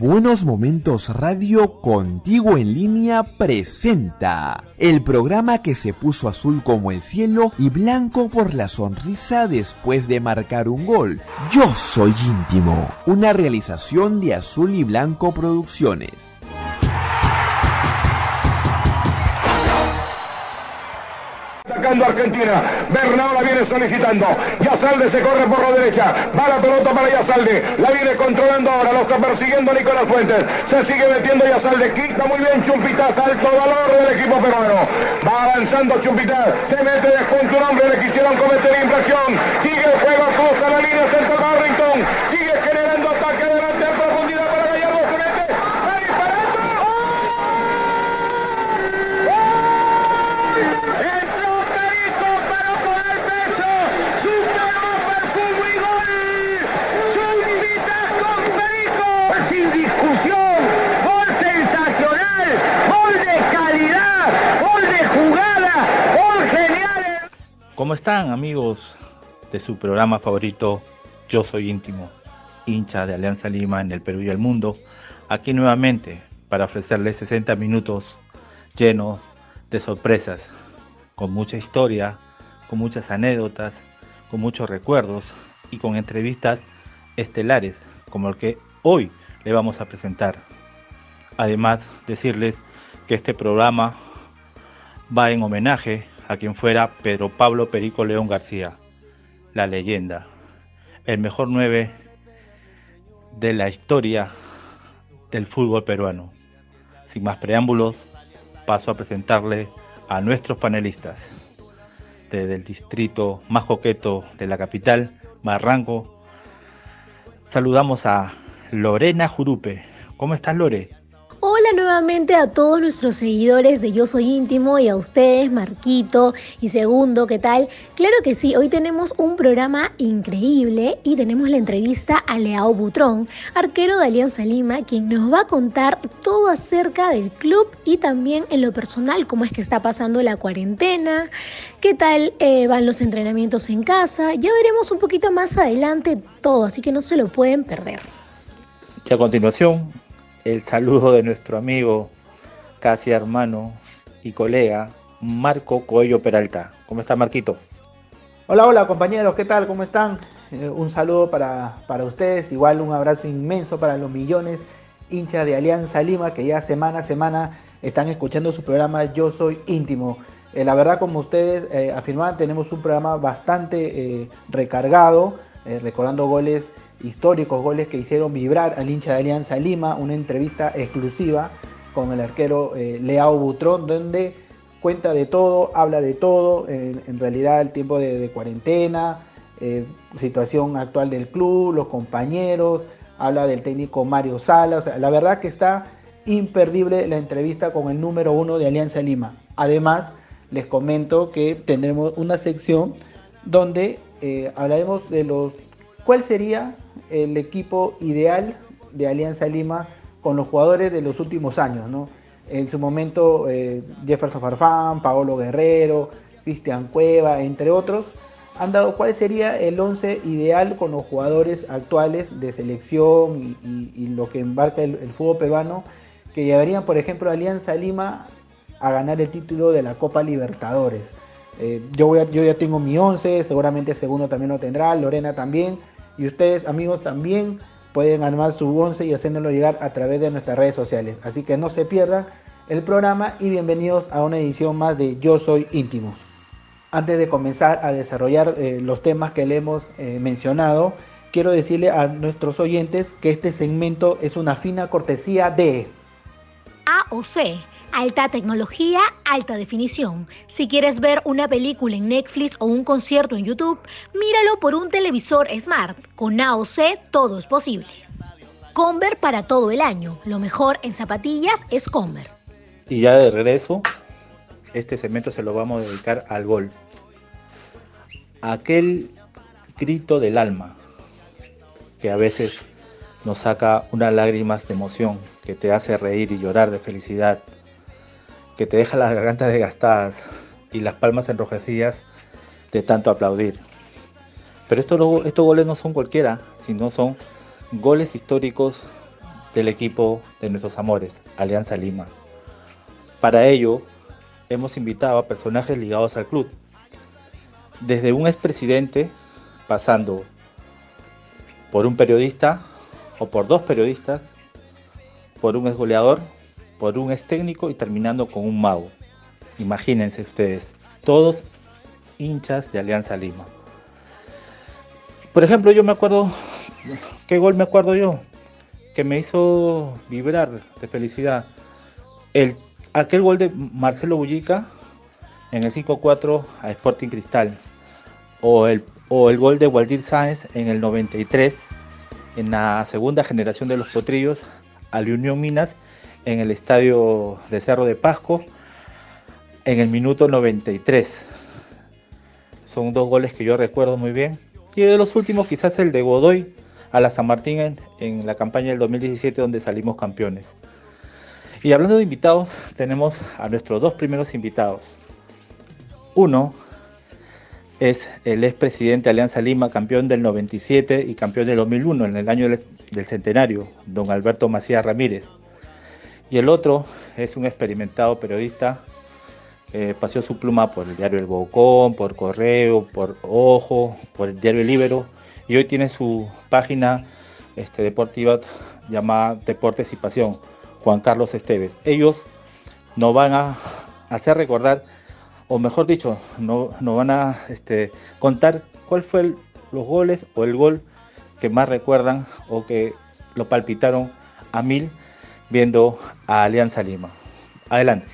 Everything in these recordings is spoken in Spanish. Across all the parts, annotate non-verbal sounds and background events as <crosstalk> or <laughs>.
Buenos Momentos Radio Contigo en línea presenta el programa que se puso azul como el cielo y blanco por la sonrisa después de marcar un gol. Yo soy íntimo, una realización de Azul y Blanco Producciones. Argentina. Bernal la viene solicitando. Yazalde se corre por la derecha. Va la pelota para Yazalde. La viene controlando ahora. Lo está persiguiendo Nicolás Fuentes. Se sigue metiendo Yazalde. Quita muy bien Chumpita. Alto valor del equipo peruano. Va avanzando Chumpita. Se mete de junto un hombre. Le quisieron cometer infracción. Sigue el juego. Cruza la línea centro Barrington. Sigue generando ataque adelante a profundidad para Gallardo. Se mete. ¡Va disparando! Entró Perico, pero con el peso. Superó perfumo y gol. Chumbita con Perico. Sin discusión. Gol sensacional. Gol de calidad. Gol de jugada. Gol genial. ¿Cómo están amigos de su programa favorito Yo Soy Íntimo, hincha de Alianza Lima en el Perú y el mundo? Aquí nuevamente para ofrecerles 60 minutos llenos de sorpresas, con mucha historia, con muchas anécdotas, con muchos recuerdos y con entrevistas estelares como el que hoy le vamos a presentar. Además, decirles que este programa va en homenaje a quien fuera Pedro Pablo Perico León García, la leyenda, el mejor nueve de la historia del fútbol peruano. Sin más preámbulos, paso a presentarle a nuestros panelistas. Desde el distrito más coqueto de la capital, Barranco, saludamos a Lorena Jurupe. ¿Cómo estás, Lore? Nuevamente a todos nuestros seguidores de Yo Soy Íntimo y a ustedes, Marquito y Segundo, ¿qué tal? Claro que sí, hoy tenemos un programa increíble y tenemos la entrevista a Leao Butrón, arquero de Alianza Lima, quien nos va a contar todo acerca del club y también en lo personal, cómo es que está pasando la cuarentena, qué tal eh, van los entrenamientos en casa. Ya veremos un poquito más adelante todo, así que no se lo pueden perder. Y a continuación, el saludo de nuestro amigo, casi hermano y colega, Marco Coello Peralta. ¿Cómo está, Marquito? Hola, hola compañeros, ¿qué tal? ¿Cómo están? Eh, un saludo para, para ustedes, igual un abrazo inmenso para los millones hinchas de Alianza Lima que ya semana a semana están escuchando su programa Yo Soy Íntimo. Eh, la verdad, como ustedes eh, afirmaban, tenemos un programa bastante eh, recargado, recordando goles históricos, goles que hicieron vibrar al hincha de Alianza Lima, una entrevista exclusiva con el arquero eh, Leao Butrón, donde cuenta de todo, habla de todo, en, realidad el tiempo de, cuarentena, eh, situación actual del club, los compañeros, habla del técnico Mario Sala, la verdad que está imperdible la entrevista con el número uno de Alianza Lima. Además, les comento que tendremos una sección donde eh, hablaremos de los cuál sería el equipo ideal de Alianza Lima con los jugadores de los últimos años, ¿no? En su momento eh, Jefferson Farfán, Paolo Guerrero, Cristian Cueva, entre otros, han dado cuál sería el 11 ideal con los jugadores actuales de selección y, lo que embarca el, el fútbol peruano, que llevarían, por ejemplo, a Alianza Lima a ganar el título de la Copa Libertadores. Eh, yo, voy yo ya tengo mi 11, seguramente Segundo también lo tendrá, Lorena también, y ustedes, amigos, también pueden armar su 11 y haciéndolo llegar a través de nuestras redes sociales. Así que no se pierdan el programa y bienvenidos a una edición más de Yo Soy Íntimo. Antes de comenzar a desarrollar eh, los temas que le hemos eh, mencionado, quiero decirle a nuestros oyentes que este segmento es una fina cortesía de... A o C. Alta tecnología, alta definición. Si quieres ver una película en Netflix o un concierto en YouTube, míralo por un televisor Smart. Con A o C todo es posible. Conver para todo el año. Lo mejor en zapatillas es Conver. Y ya de regreso, este segmento se lo vamos a dedicar al gol. Aquel grito del alma que a veces nos saca unas lágrimas de emoción, que te hace reír y llorar de felicidad, que te deja las gargantas desgastadas y las palmas enrojecidas de tanto aplaudir. Pero estos, estos goles no son cualquiera, sino son goles históricos del equipo de nuestros amores, Alianza Lima. Para ello, hemos invitado a personajes ligados al club, desde un expresidente, pasando por un periodista o por dos periodistas, por un exgoleador, por un ex técnico y terminando con un mago. Imagínense ustedes, todos hinchas de Alianza Lima. Por ejemplo, yo me acuerdo, ¿qué gol me acuerdo yo? Que me hizo vibrar de felicidad. El, aquel gol de Marcelo Bullica en el 5-4 a Sporting Cristal. O el, o el gol de Waldir Sáenz en el 93 en la segunda generación de los potrillos a la Unión Minas en el estadio de Cerro de Pasco en el minuto 93. Son dos goles que yo recuerdo muy bien. Y de los últimos quizás el de Godoy a la San Martín en, la campaña del 2017 donde salimos campeones. Y hablando de invitados, tenemos a nuestros dos primeros invitados. Uno es el expresidente de Alianza Lima, campeón del 97 y campeón del 2001 en el año del, centenario, don Alberto Macías Ramírez. Y el otro es un experimentado periodista que paseó su pluma por el diario El Bocón, por Correo, por Ojo, por el diario El Libero, y hoy tiene su página este, deportiva llamada Deportes y Pasión, Juan Carlos Esteves. Ellos nos van a hacer recordar, o mejor dicho, nos van a este, contar cuál fue los goles o el gol que más recuerdan o que lo palpitaron a mil viendo a Alianza Lima. Adelante.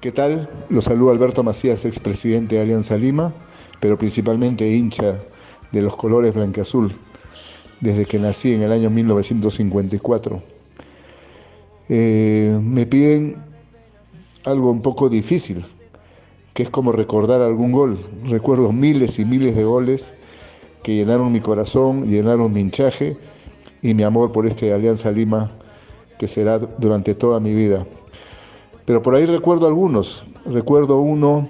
¿Qué tal? Los saludo Alberto Macías, expresidente de Alianza Lima, pero principalmente hincha de los colores blanqueazul, desde que nací en el año 1954. Eh, me piden algo un poco difícil, que es como recordar algún gol. Recuerdo miles y miles de goles que llenaron mi corazón, llenaron mi hinchaje y mi amor por este Alianza Lima que será durante toda mi vida. Pero por ahí recuerdo algunos. Recuerdo uno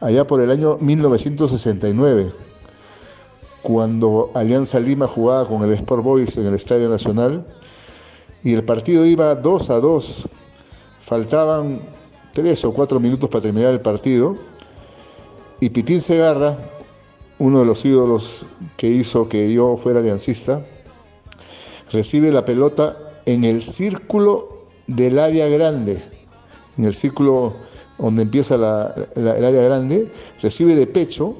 allá por el año 1969, cuando Alianza Lima jugaba con el Sport Boys en el Estadio Nacional y el partido iba 2 a 2. Faltaban 3 o 4 minutos para terminar el partido y Pitín Segarra, uno de los ídolos que hizo que yo fuera aliancista, recibe la pelota en el círculo del área grande. En el círculo donde empieza el área grande, recibe de pecho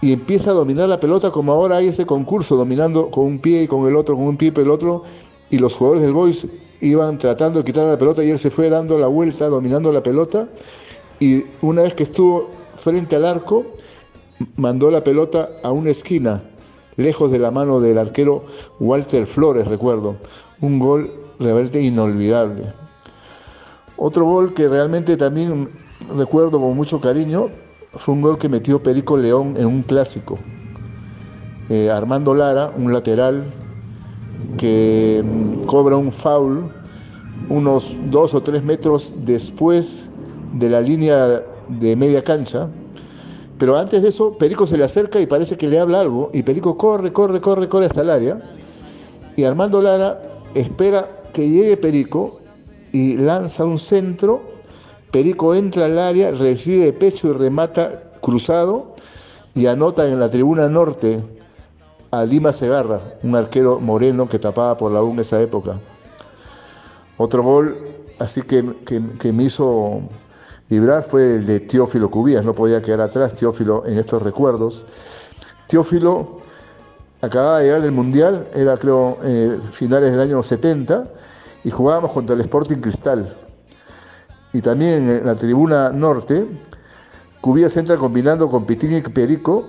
y empieza a dominar la pelota como ahora hay ese concurso, dominando con un pie y con el otro, con un pie y el otro, y los jugadores del Boys iban tratando de quitar la pelota y él se fue dando la vuelta, dominando la pelota, y una vez que estuvo frente al arco, mandó la pelota a una esquina, lejos de la mano del arquero Walter Flores, recuerdo. Un gol realmente inolvidable. Otro gol que realmente también recuerdo con mucho cariño fue un gol que metió Perico León en un clásico. Eh, Armando Lara, un lateral que mm, cobra un foul unos dos o tres metros después de la línea de media cancha. Pero antes de eso, Perico se le acerca y parece que le habla algo. Y Perico corre, corre, corre, corre hasta el área. Y Armando Lara espera que llegue Perico y lanza un centro. Perico entra al área, recibe de pecho y remata cruzado y anota en la tribuna norte a Lima Segarra, un arquero moreno que tapaba por la U en esa época. Otro gol así que, que, me hizo vibrar fue el de Teófilo Cubías, no podía quedar atrás Teófilo en estos recuerdos. Teófilo acababa de llegar del Mundial, era creo eh, finales del año 70, y jugábamos contra el Sporting Cristal. Y también en la tribuna norte, Cubías entra combinando con Pitín y Perico,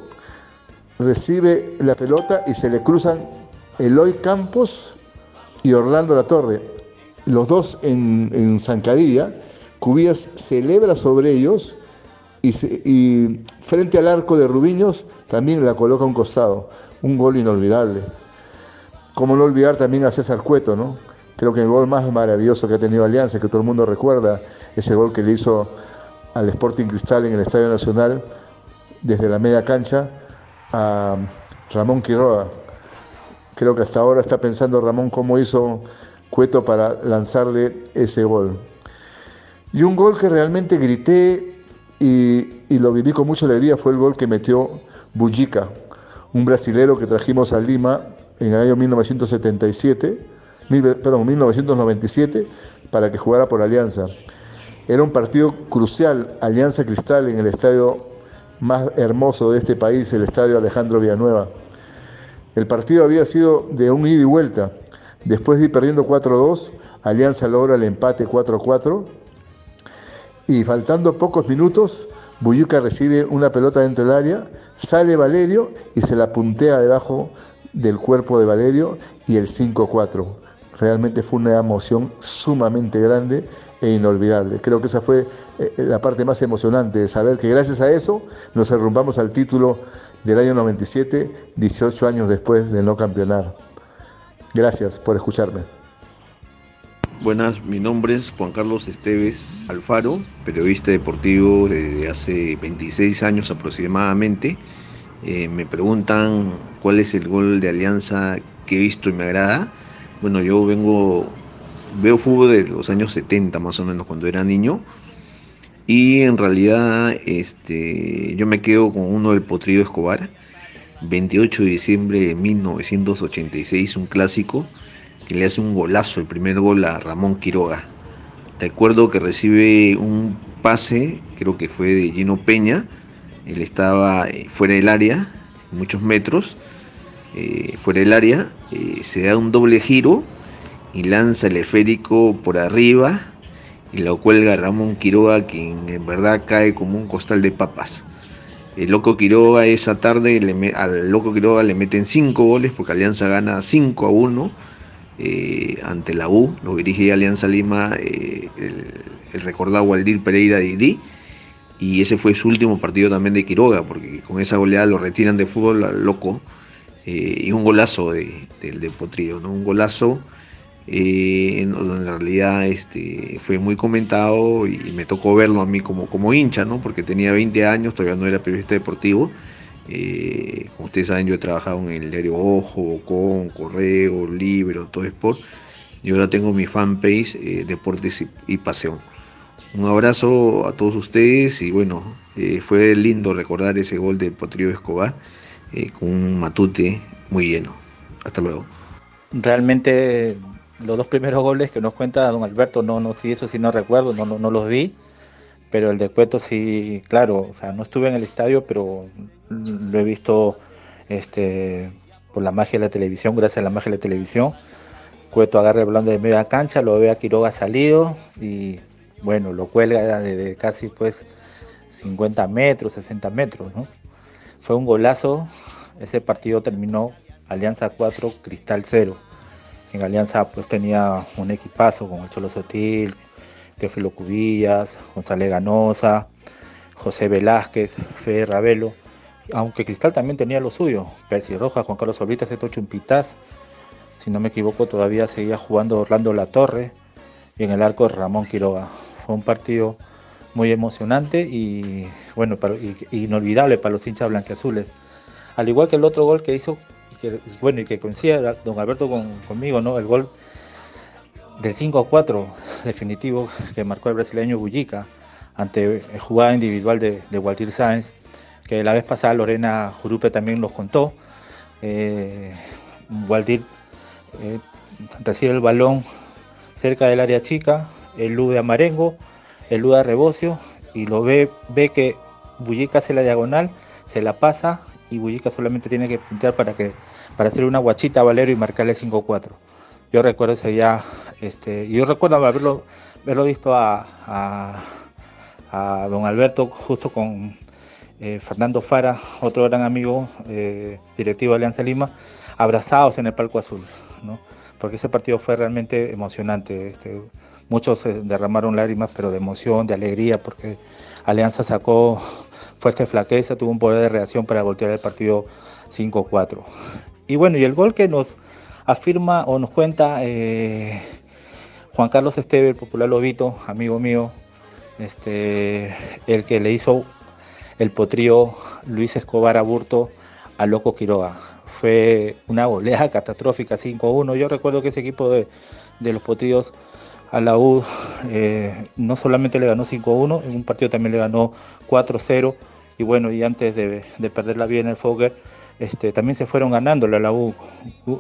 recibe la pelota y se le cruzan Eloy Campos y Orlando La Torre. Los dos en, zancadilla, Cubías celebra sobre ellos y, frente al arco de Rubiños también la coloca a un costado. Un gol inolvidable. Como no olvidar también a César Cueto, ¿no? Creo que el gol más maravilloso que ha tenido Alianza, que todo el mundo recuerda, ese gol que le hizo al Sporting Cristal en el Estadio Nacional desde la media cancha a Ramón Quiroga. Creo que hasta ahora está pensando Ramón cómo hizo Cueto para lanzarle ese gol. Y un gol que realmente grité y, lo viví con mucha alegría fue el gol que metió Bullica, un brasilero que trajimos a Lima en el año 1977, perdón, 1997, para que jugara por Alianza. Era un partido crucial, Alianza Cristal en el estadio más hermoso de este país, el estadio Alejandro Villanueva. El partido había sido de un ida y vuelta. Después de ir perdiendo 4-2, Alianza logra el empate 4-4. Y faltando pocos minutos, Buyuca recibe una pelota dentro del área, sale Valerio y se la puntea debajo del cuerpo de Valerio y el 5-4. Realmente fue una emoción sumamente grande e inolvidable. Creo que esa fue eh, la parte más emocionante de saber que gracias a eso nos derrumbamos al título del año 97, 18 años después de no campeonar. Gracias por escucharme. Buenas, mi nombre es Juan Carlos Esteves Alfaro, periodista deportivo desde hace 26 años aproximadamente. Eh, me preguntan cuál es el gol de alianza que he visto y me agrada. Bueno, yo vengo veo fútbol de los años 70 más o menos cuando era niño. Y en realidad este, yo me quedo con uno del Potrillo Escobar, 28 de diciembre de 1986, un clásico, que le hace un golazo, el primer gol a Ramón Quiroga. Recuerdo que recibe un pase, creo que fue de Gino Peña, él estaba eh, fuera del área, muchos metros, eh, fuera del área, eh, se da un doble giro y lanza el esférico por arriba y lo cuelga Ramón Quiroga, quien en verdad cae como un costal de papas. El Loco Quiroga esa tarde, al Loco Quiroga le meten 5 goles porque Alianza gana 5 a 1 eh, ante la U. Lo dirige Alianza Lima eh, el, recordado Waldir Pereira Didi. Y ese fue su último partido también de Quiroga, porque con esa goleada lo retiran de fútbol Loco. Eh, y un golazo de, del Potrillo, ¿no? un golazo en, en, realidad este, fue muy comentado y me tocó verlo a mí como, como hincha, ¿no? porque tenía 20 años, todavía no era periodista deportivo. Eh, como ustedes saben, yo he trabajado en el diario Ojo, con Correo, Libro, todo Sport. Y ahora tengo mi fanpage eh, Deportes y, Pasión. Un abrazo a todos ustedes y bueno, eh, fue lindo recordar ese gol del Potrillo Escobar con un matute muy lleno. Hasta luego. Realmente los dos primeros goles que nos cuenta don Alberto, no, no, sí, eso sí no recuerdo, no, no, los vi, pero el de Cueto sí, claro, o sea, no estuve en el estadio, pero lo he visto este, por la magia de la televisión, gracias a la magia de la televisión. Cueto agarra el balón de media cancha, lo ve a Quiroga salido y bueno, lo cuelga de casi pues 50 metros, 60 metros, ¿no? Fue un golazo, ese partido terminó Alianza 4, Cristal 0 en Alianza pues tenía un equipazo con el Cholo Sotil, Teófilo Cubillas, González Ganosa, José Velázquez, Fede Ravelo, aunque Cristal también tenía lo suyo, Percy Rojas, Juan Carlos Solita, Tocho Pitas, si no me equivoco todavía seguía jugando Orlando La Torre y en el arco Ramón Quiroga. Fue un partido muy emocionante y bueno, inolvidable para los hinchas blanqueazules. Al igual que el otro gol que hizo que, bueno, y que coincida don Alberto conmigo, ¿no? El gol del 5 a 4 definitivo que marcó el brasileño Bullica ante jugada individual de, de Walter Sáenz, que la vez pasada Lorena Jurupe también nos contó. Eh, Waldir eh, recibe el balón cerca del área chica, el de Amarengo, el de Rebocio, y lo ve, ve que Bullica hace la diagonal, se la pasa y Bullica solamente tiene que puntear para que para hacer una guachita a Valero y marcarle 5-4. Yo recuerdo ese día, este, yo recuerdo haberlo, haberlo visto a, a, don Alberto justo con eh, Fernando Fara, otro gran amigo, eh, directivo de Alianza Lima, abrazados en el Palco Azul, ¿no? porque ese partido fue realmente emocionante. Este, muchos derramaron lágrimas, pero de emoción, de alegría, porque Alianza sacó fuerza y flaqueza, tuvo un poder de reacción para voltear el partido 5-4. Y bueno, y el gol que nos afirma o nos cuenta eh, Juan Carlos Esteve, el popular Lobito, amigo mío, este, el que le hizo el potrío Luis Escobar Aburto a Loco Quiroga. fue una goleada <laughs> catastrófica 5-1. Yo recuerdo que ese equipo de, los Potrillos a la U eh, no solamente le ganó 5-1, en un partido también le ganó 4-0 y bueno, y antes de, perder la vida en el Fogger, este, también se fueron ganando la U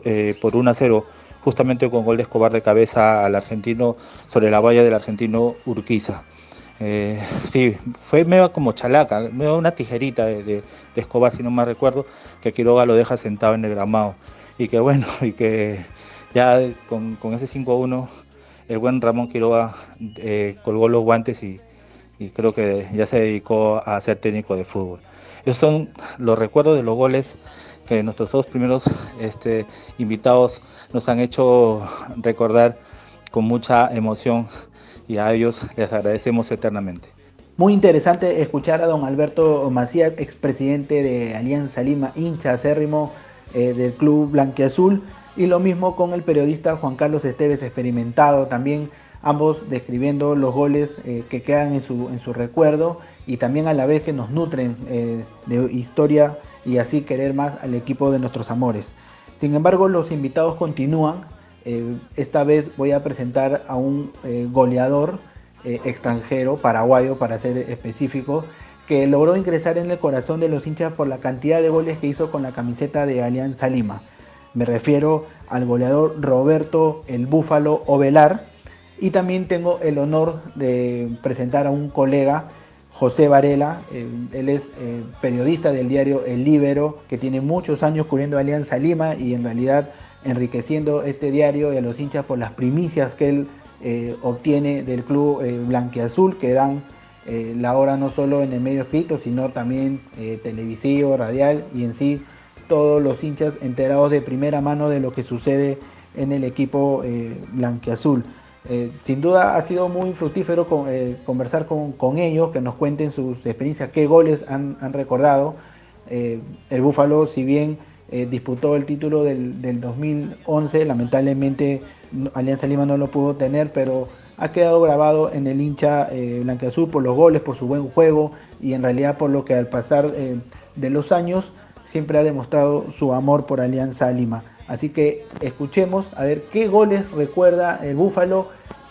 eh, por 1-0, justamente con gol de Escobar de cabeza al argentino sobre la valla del argentino Urquiza. Eh, sí, fue medio como chalaca, medio una tijerita de, Escobar, si no me recuerdo, que Quiroga lo deja sentado en el gramado. Y que bueno, <laughs> y que ya con, ese 5-1, el buen Ramón Quiroga eh, colgó los guantes y, creo que ya se dedicó a ser técnico de fútbol. Esos son los recuerdos de los goles que nuestros dos primeros este, invitados nos han hecho recordar con mucha emoción y a ellos les agradecemos eternamente. Muy interesante escuchar a don Alberto Macías, expresidente de Alianza Lima, hincha acérrimo eh, del club blanquiazul, y lo mismo con el periodista Juan Carlos Esteves, experimentado también, ambos describiendo los goles eh, que quedan en su, en su recuerdo y también a la vez que nos nutren eh, de historia y así querer más al equipo de nuestros amores. Sin embargo, los invitados continúan eh, esta vez voy a presentar a un eh, goleador eh, extranjero, paraguayo para ser específico, que logró ingresar en el corazón de los hinchas por la cantidad de goles que hizo con la camiseta de Alianza Lima. Me refiero al goleador Roberto el Búfalo Ovelar. Y también tengo el honor de presentar a un colega, José Varela. él es periodista del diario El Libero, que tiene muchos años cubriendo Alianza Lima y en realidad enriqueciendo este diario y a los hinchas por las primicias que él eh, obtiene del club eh, blanqueazul que dan eh, la hora no solo en el medio escrito, sino también televisivo, radial y en sí todos los hinchas enterados de primera mano de lo que sucede en el equipo blanqueazul. sin duda ha sido muy fructífero conversar con, ellos, que nos cuenten sus experiencias, qué goles han recordado. el Búfalo, si bien eh, disputó el título del, 2011, lamentablemente Alianza Lima no lo pudo tener, pero ha quedado grabado en el hincha eh, por los goles, por su buen juego y en realidad por lo que al pasar eh, de los años siempre ha demostrado su amor por Alianza Lima. Así que escuchemos a ver qué goles recuerda el Búfalo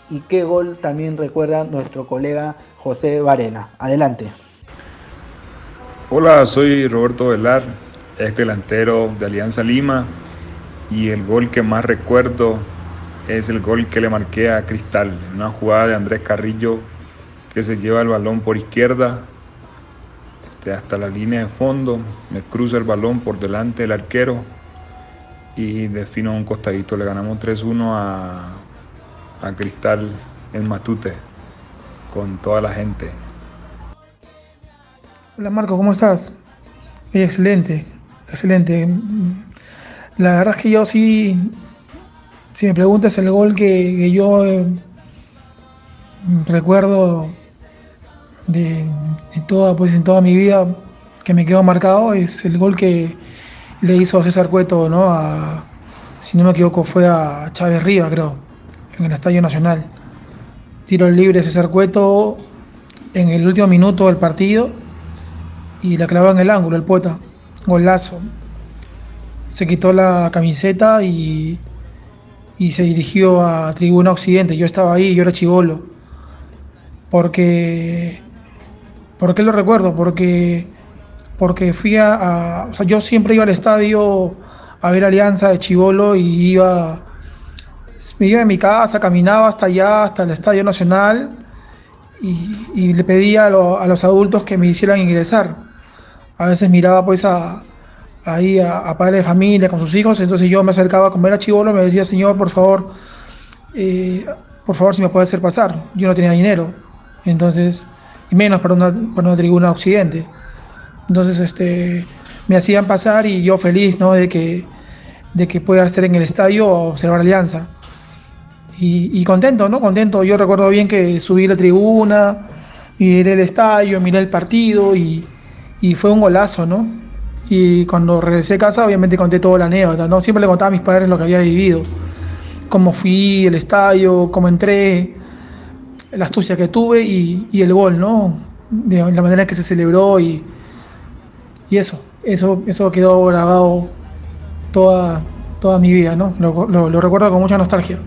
y qué gol también recuerda nuestro colega José Varela. Adelante. Hola, soy Roberto Velar, es delantero de Alianza Lima y el gol que más recuerdo es el gol que le marqué a Cristal, una jugada de Andrés Carrillo que se lleva el balón por izquierda este, hasta la línea de fondo, me cruza el balón por delante del arquero y defino un costadito, le ganamos 3-1 a, a Cristal en Matute con toda la gente. Hola Marco, ¿cómo estás? excelente, Excelente. La verdad es que yo sí, si me preguntas el gol que, yo eh, recuerdo de, toda, pues, en toda mi vida que me quedó marcado es el gol que le hizo César Cueto, ¿no? A, si no me equivoco, fue a Chávez Riva, creo, en el Estadio Nacional. Tiro libre César Cueto en el último minuto del partido y la clavó en el ángulo el poeta golazo. Se quitó la camiseta y, y se dirigió a Tribuna Occidente. Yo estaba ahí, yo era chivolo. Porque. ¿Por qué lo recuerdo? Porque. Porque fui a, yo siempre iba al estadio a ver Alianza de Chivolo y iba. Me iba de mi casa, caminaba hasta allá, hasta el Estadio Nacional y, le pedía a los adultos que me hicieran ingresar a veces miraba pues a, ahí a, padres de familia con sus hijos, entonces yo me acercaba a comer a chivolo, me decía, señor, por favor, eh, por favor si me puede hacer pasar. Yo no tenía dinero, entonces, y menos para una, para una tribuna occidente. Entonces, este, me hacían pasar y yo feliz, ¿no? De que, de que pueda estar en el estadio o observar Alianza. Y, contento, ¿no? Contento. Yo recuerdo bien que subí a la tribuna, miré el estadio, miré el partido y, y fue un golazo, ¿no? Y cuando regresé a casa, obviamente conté toda la anécdota, ¿no? Siempre le contaba a mis padres lo que había vivido, cómo fui, el estadio, cómo entré, la astucia que tuve y, el gol, ¿no? De la manera en que se celebró y, y eso, eso, eso quedó grabado toda, toda mi vida, ¿no? Lo, recuerdo con mucha nostalgia.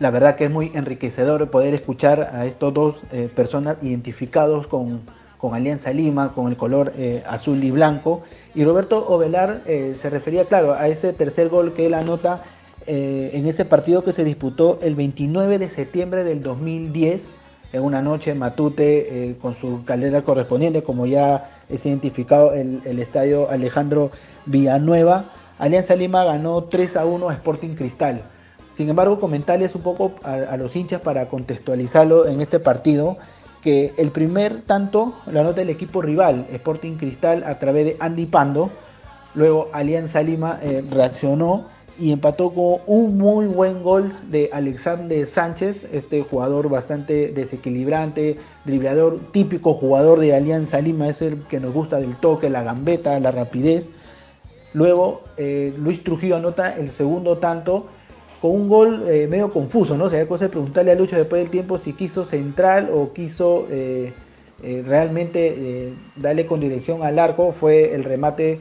La verdad que es muy enriquecedor poder escuchar a estos dos eh, personas identificados con, con, Alianza Lima, con el color eh, azul y blanco. Y Roberto Ovelar eh, se refería, claro, a ese tercer gol que él anota en ese partido que se disputó el 29 de septiembre del 2010 en una noche Matute con su caldera correspondiente, como ya es identificado el, el estadio Alejandro Villanueva. Alianza Lima ganó 3 a 1 a Sporting Cristal. Sin embargo, comentarles un poco a, los hinchas para contextualizarlo en este partido, que el primer tanto lo anota el equipo rival, Sporting Cristal, a través de Andy Pando. Luego Alianza Lima eh, reaccionó y empató con un muy buen gol de Alexander Sánchez, este jugador bastante desequilibrante, driblador, típico jugador de Alianza Lima, es el que nos gusta del toque, la gambeta, la rapidez. Luego eh, Luis Trujillo anota el segundo tanto con un gol eh, medio confuso, ¿no? O sea, cosa de preguntarle a Lucho después del tiempo si quiso central o quiso eh, realmente darle con dirección al arco. Fue el remate,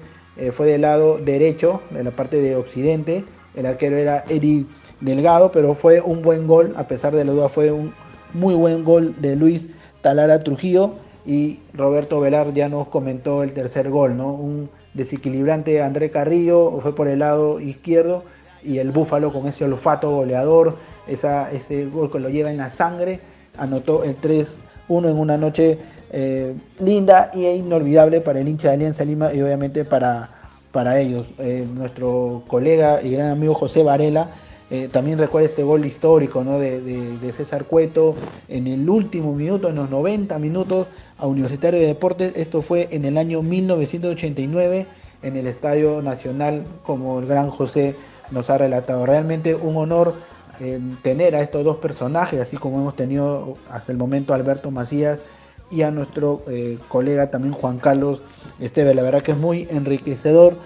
fue del lado derecho, de la parte de occidente. El arquero era Eric Delgado, pero fue un buen gol, a pesar de la duda, fue un muy buen gol de Luis Talara Trujillo. Y Roberto Velar ya nos comentó el tercer gol, ¿no? Un, desequilibrante André Carrillo, fue por el lado izquierdo, y el Búfalo con ese olfato goleador, esa, ese gol que lo lleva en la sangre, anotó el 3-1 en una noche eh, linda y inolvidable para el hincha de Alianza Lima y obviamente para, para ellos. Eh, nuestro colega y gran amigo José Varela eh, también recuerda este gol histórico ¿no? de, de, César Cueto en el último minuto, en los 90 minutos, a Universitario de Deportes. Esto fue en el año 1989 en el Estadio Nacional, como el gran José nos ha relatado. Realmente un honor eh, tener a estos dos personajes, así como hemos tenido hasta el momento a Alberto Macías y a nuestro eh, colega también Juan Carlos Esteve. La verdad que es muy enriquecedor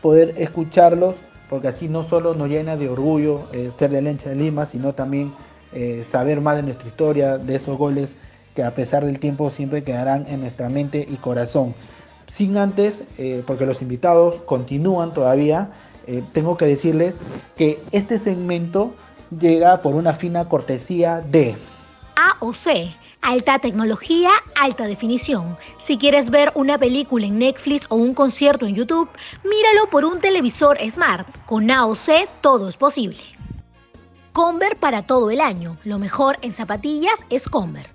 poder escucharlos porque así no solo nos llena de orgullo eh, ser de Lencha de Lima, sino también saber más de nuestra historia, de esos goles que a pesar del tiempo siempre quedarán en nuestra mente y corazón. Sin antes, porque los invitados continúan todavía, tengo que decirles que este segmento llega por una fina cortesía de A o C Alta tecnología, alta definición. Si quieres ver una película en Netflix o un concierto en YouTube, míralo por un televisor Smart. Con AOC todo es posible. Convert para todo el año. Lo mejor en zapatillas es Convert.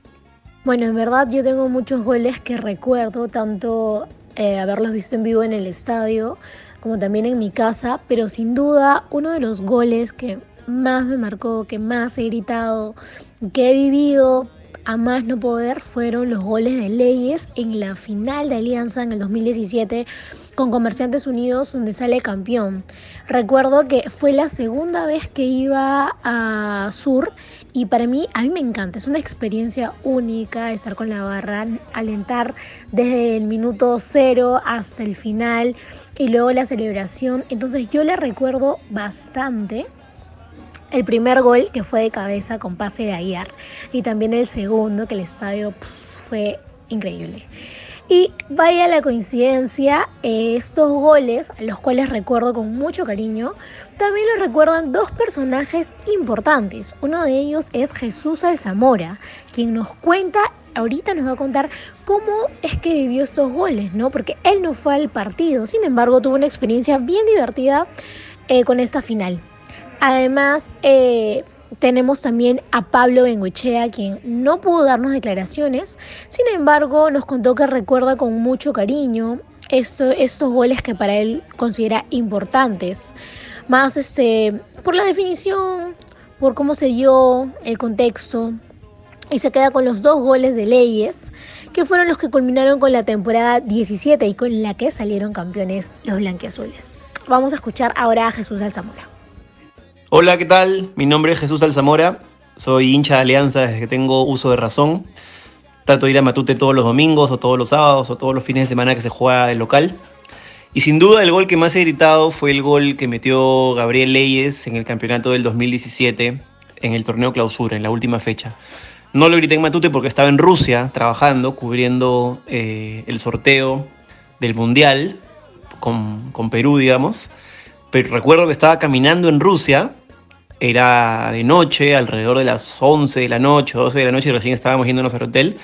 Bueno, en verdad yo tengo muchos goles que recuerdo, tanto eh, haberlos visto en vivo en el estadio como también en mi casa, pero sin duda uno de los goles que más me marcó, que más he gritado, que he vivido a más no poder fueron los goles de Leyes en la final de Alianza en el 2017 con Comerciantes Unidos donde sale campeón. Recuerdo que fue la segunda vez que iba a Sur y para mí, a mí me encanta, es una experiencia única estar con la barra, alentar desde el minuto cero hasta el final y luego la celebración. Entonces yo le recuerdo bastante el primer gol que fue de cabeza con pase de Aguiar y también el segundo que el estadio fue increíble. Y vaya la coincidencia, estos goles, los cuales recuerdo con mucho cariño, también los recuerdan dos personajes importantes. Uno de ellos es Jesús Alzamora, quien nos cuenta, ahorita nos va a contar cómo es que vivió estos goles, ¿no? Porque él no fue al partido, sin embargo tuvo una experiencia bien divertida eh, con esta final. Además, eh, tenemos también a Pablo Benguechea, quien no pudo darnos declaraciones, sin embargo nos contó que recuerda con mucho cariño estos goles que para él considera importantes, más este, por la definición, por cómo se dio el contexto, y se queda con los dos goles de Leyes, que fueron los que culminaron con la temporada 17 y con la que salieron campeones los blanquiazules. Vamos a escuchar ahora a Jesús Alzamora. Hola, ¿qué tal? Mi nombre es Jesús Alzamora, soy hincha de Alianza desde que tengo uso de razón. Trato de ir a Matute todos los domingos o todos los sábados o todos los fines de semana que se juega de local. Y sin duda el gol que más he gritado fue el gol que metió Gabriel Leyes en el campeonato del 2017 en el torneo clausura, en la última fecha. No lo grité en Matute porque estaba en Rusia trabajando, cubriendo eh, el sorteo del Mundial con, con Perú, digamos pero recuerdo que estaba caminando en Rusia, era de noche, alrededor de las 11 de la noche, 12 de la noche, y recién estábamos yéndonos al hotel,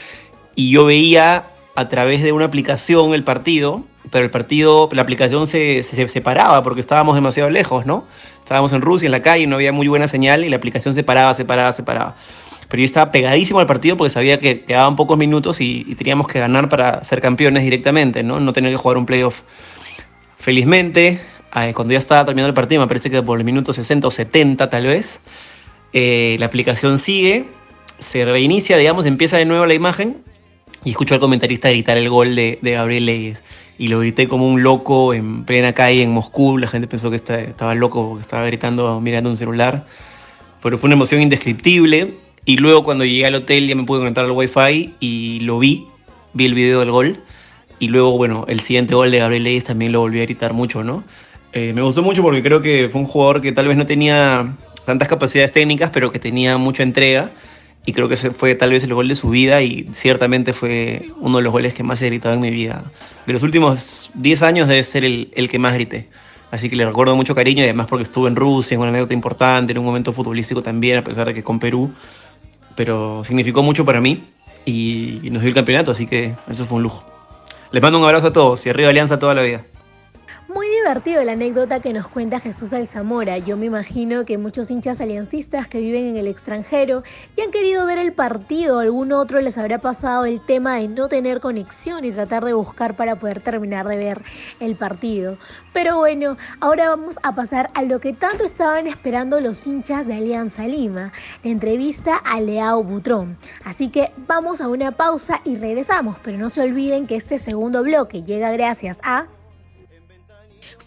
y yo veía a través de una aplicación el partido, pero el partido, la aplicación se, se separaba porque estábamos demasiado lejos, ¿no? Estábamos en Rusia, en la calle, no había muy buena señal y la aplicación se paraba, se paraba, se paraba. Pero yo estaba pegadísimo al partido porque sabía que quedaban pocos minutos y, y teníamos que ganar para ser campeones directamente, ¿no? No tener que jugar un playoff. Felizmente, cuando ya estaba terminando el partido, me parece que por el minuto 60 o 70 tal vez, eh, la aplicación sigue, se reinicia, digamos, empieza de nuevo la imagen y escucho al comentarista gritar el gol de, de Gabriel Leyes. Y lo grité como un loco en plena calle en Moscú. La gente pensó que estaba loco porque estaba gritando mirando un celular. Pero fue una emoción indescriptible. Y luego cuando llegué al hotel ya me pude conectar al wifi y lo vi. Vi el video del gol. Y luego, bueno, el siguiente gol de Gabriel Leyes también lo volví a gritar mucho, ¿no? Eh, me gustó mucho porque creo que fue un jugador que tal vez no tenía tantas capacidades técnicas, pero que tenía mucha entrega. Y creo que ese fue tal vez el gol de su vida y ciertamente fue uno de los goles que más he gritado en mi vida. De los últimos 10 años debe ser el, que más grité. Así que le recuerdo mucho cariño y además porque estuve en Rusia, en una anécdota importante, en un momento futbolístico también, a pesar de que con Perú. Pero significó mucho para mí y nos dio el campeonato, así que eso fue un lujo. Les mando un abrazo a todos y arriba Alianza toda la vida. Muy divertido la anécdota que nos cuenta Jesús Alzamora. Yo me imagino que muchos hinchas aliancistas que viven en el extranjero y han querido ver el partido, algún otro les habrá pasado el tema de no tener conexión y tratar de buscar para poder terminar de ver el partido. Pero bueno, ahora vamos a pasar a lo que tanto estaban esperando los hinchas de Alianza Lima, la entrevista a Leao Butrón. Así que vamos a una pausa y regresamos, pero no se olviden que este segundo bloque llega gracias a...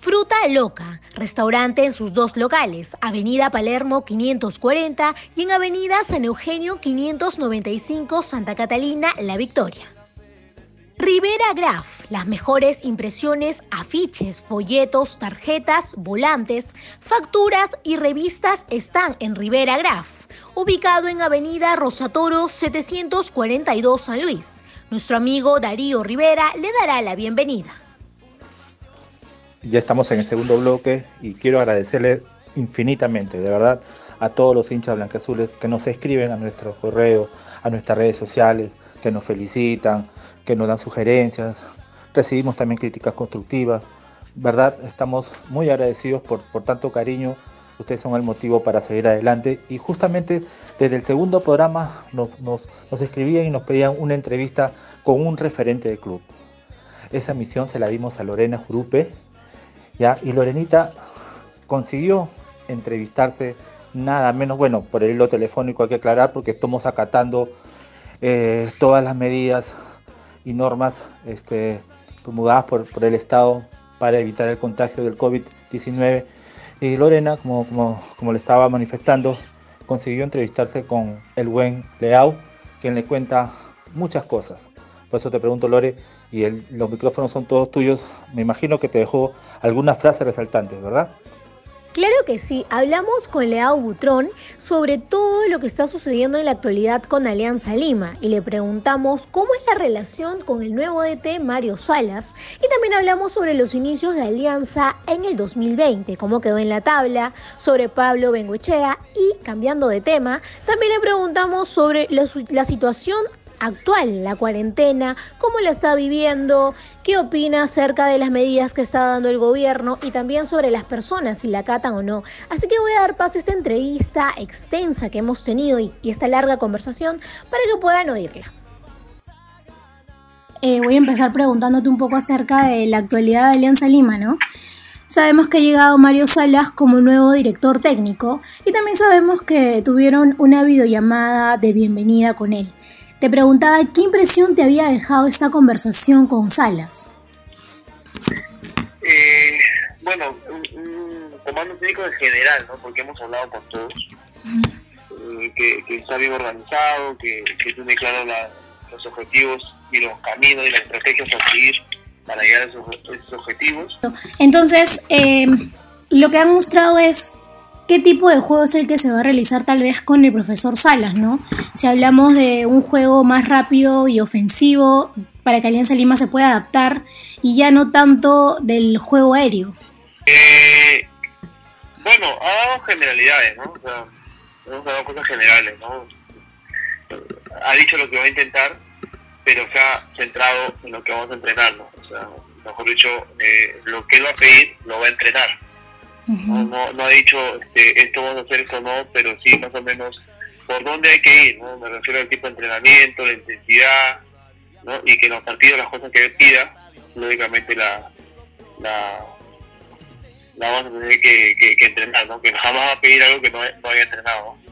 Fruta Loca, restaurante en sus dos locales, Avenida Palermo 540 y en Avenida San Eugenio 595 Santa Catalina, La Victoria. Rivera Graf, las mejores impresiones, afiches, folletos, tarjetas, volantes, facturas y revistas están en Rivera Graf, ubicado en Avenida Rosatoro 742 San Luis. Nuestro amigo Darío Rivera le dará la bienvenida. Ya estamos en el segundo bloque y quiero agradecerle infinitamente, de verdad, a todos los hinchas blancazules que nos escriben a nuestros correos, a nuestras redes sociales, que nos felicitan, que nos dan sugerencias. Recibimos también críticas constructivas. ¿Verdad? Estamos muy agradecidos por, por tanto cariño. Ustedes son el motivo para seguir adelante. Y justamente desde el segundo programa nos, nos, nos escribían y nos pedían una entrevista con un referente del club. Esa misión se la dimos a Lorena Jurupe, Y Lorenita consiguió entrevistarse nada menos, bueno, por el hilo telefónico hay que aclarar porque estamos acatando eh, todas las medidas y normas este, promulgadas por, por, el Estado para evitar el contagio del COVID-19. Y Lorena, como, como, como, le estaba manifestando, consiguió entrevistarse con el buen Leao, quien le cuenta muchas cosas. Por eso te pregunto, Lore, y los micrófonos son todos tuyos, me imagino que te dejó alguna frase resaltante, ¿verdad? Claro que sí, hablamos con Leao Butrón sobre todo lo que está sucediendo en la actualidad con Alianza Lima y le preguntamos cómo es la relación con el nuevo DT Mario Salas y también hablamos sobre los inicios de Alianza en el 2020, cómo quedó en la tabla, sobre Pablo Bengoechea y cambiando de tema, también le preguntamos sobre la, la situación actual, la cuarentena, cómo la está viviendo, qué opina acerca de las medidas que está dando el gobierno y también sobre las personas, si la acatan o no. Así que voy a dar paso a esta entrevista extensa que hemos tenido y, y esta larga conversación para que puedan oírla. Eh, voy a empezar preguntándote un poco acerca de la actualidad de Alianza Lima, ¿no? Sabemos que ha llegado Mario Salas como nuevo director técnico y también sabemos que tuvieron una videollamada de bienvenida con él. Te preguntaba qué impresión te había dejado esta conversación con Salas. Eh, bueno, un, un, comando técnico en general, ¿no? Porque hemos hablado con todos. Eh, que, que, está bien organizado, que, que tiene claro la, los objetivos y los caminos y las estrategias a seguir para llegar a esos, esos objetivos. Entonces, eh, lo que han mostrado es qué tipo de juego es el que se va a realizar tal vez con el profesor Salas, ¿no? Si hablamos de un juego más rápido y ofensivo para que Alianza Lima se pueda adaptar y ya no tanto del juego aéreo. Eh, bueno, ha dado generalidades, ¿no? O sea, hemos dado cosas generales, ¿no? Ha dicho lo que va a intentar, pero se ha centrado en lo que vamos a entrenar, ¿no? O sea, mejor dicho, eh, lo que él va a pedir, lo va a entrenar. No, no, no ha dicho este, esto vamos a hacer, esto no, pero sí más o menos por dónde hay que ir, ¿no? Me refiero al tipo de entrenamiento, la intensidad, ¿no? Y que en los partidos las cosas que él pida, lógicamente la, la, la vamos a tener que, que, que entrenar, ¿no? Que jamás va a pedir algo que no, no haya entrenado, ¿no?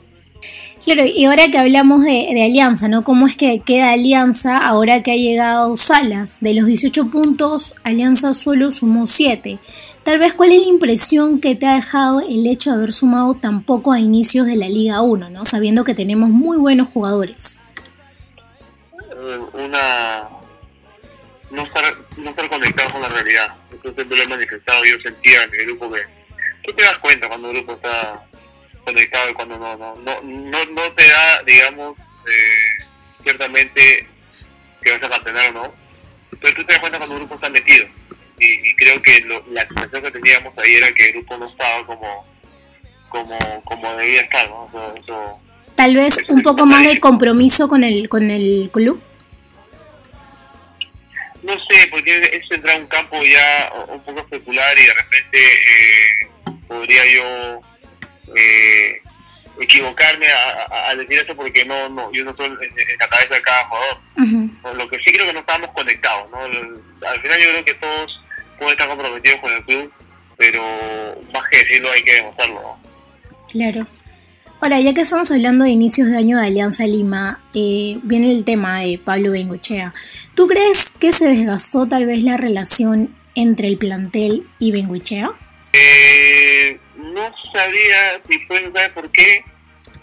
Claro, y ahora que hablamos de, Alianza, ¿no? ¿Cómo es que queda Alianza ahora que ha llegado Salas? De los 18 puntos, Alianza solo sumó 7. Tal vez, ¿cuál es la impresión que te ha dejado el hecho de haber sumado tan poco a inicios de la Liga 1, ¿no? Sabiendo que tenemos muy buenos jugadores. Eh, una... No estar, no estar conectado con la realidad. Eso siempre lo he manifestado. Yo sentía en el grupo que... Tú te das cuenta cuando el grupo está conectado y cuando no, no, no, no, no te da, digamos, eh, ciertamente que vas a campeonar o no, pero tú te das cuenta cuando un grupo está metido. Y, y creo que lo, la sensación que teníamos ahí era que el grupo no estaba como como, como debía estar, ¿no? Eso, eso, Tal vez un poco más de compromiso con el, con el club. No sé, porque es entrar a un campo ya un poco especular y de repente eh, podría yo eh, equivocarme a, a, decir eso porque no, no yo no estoy en, en la cabeza de cada jugador. Uh -huh. Lo que sí creo que no estábamos conectados. ¿no? Al final yo creo que todos pueden estar comprometidos con el club, pero más que decirlo hay que demostrarlo. ¿no? Claro. Ahora, ya que estamos hablando de inicios de año de Alianza Lima, eh, viene el tema de Pablo Bengochea. ¿Tú crees que se desgastó tal vez la relación entre el plantel y Bengochea? Eh, no sabría si fue, ¿sabes por qué?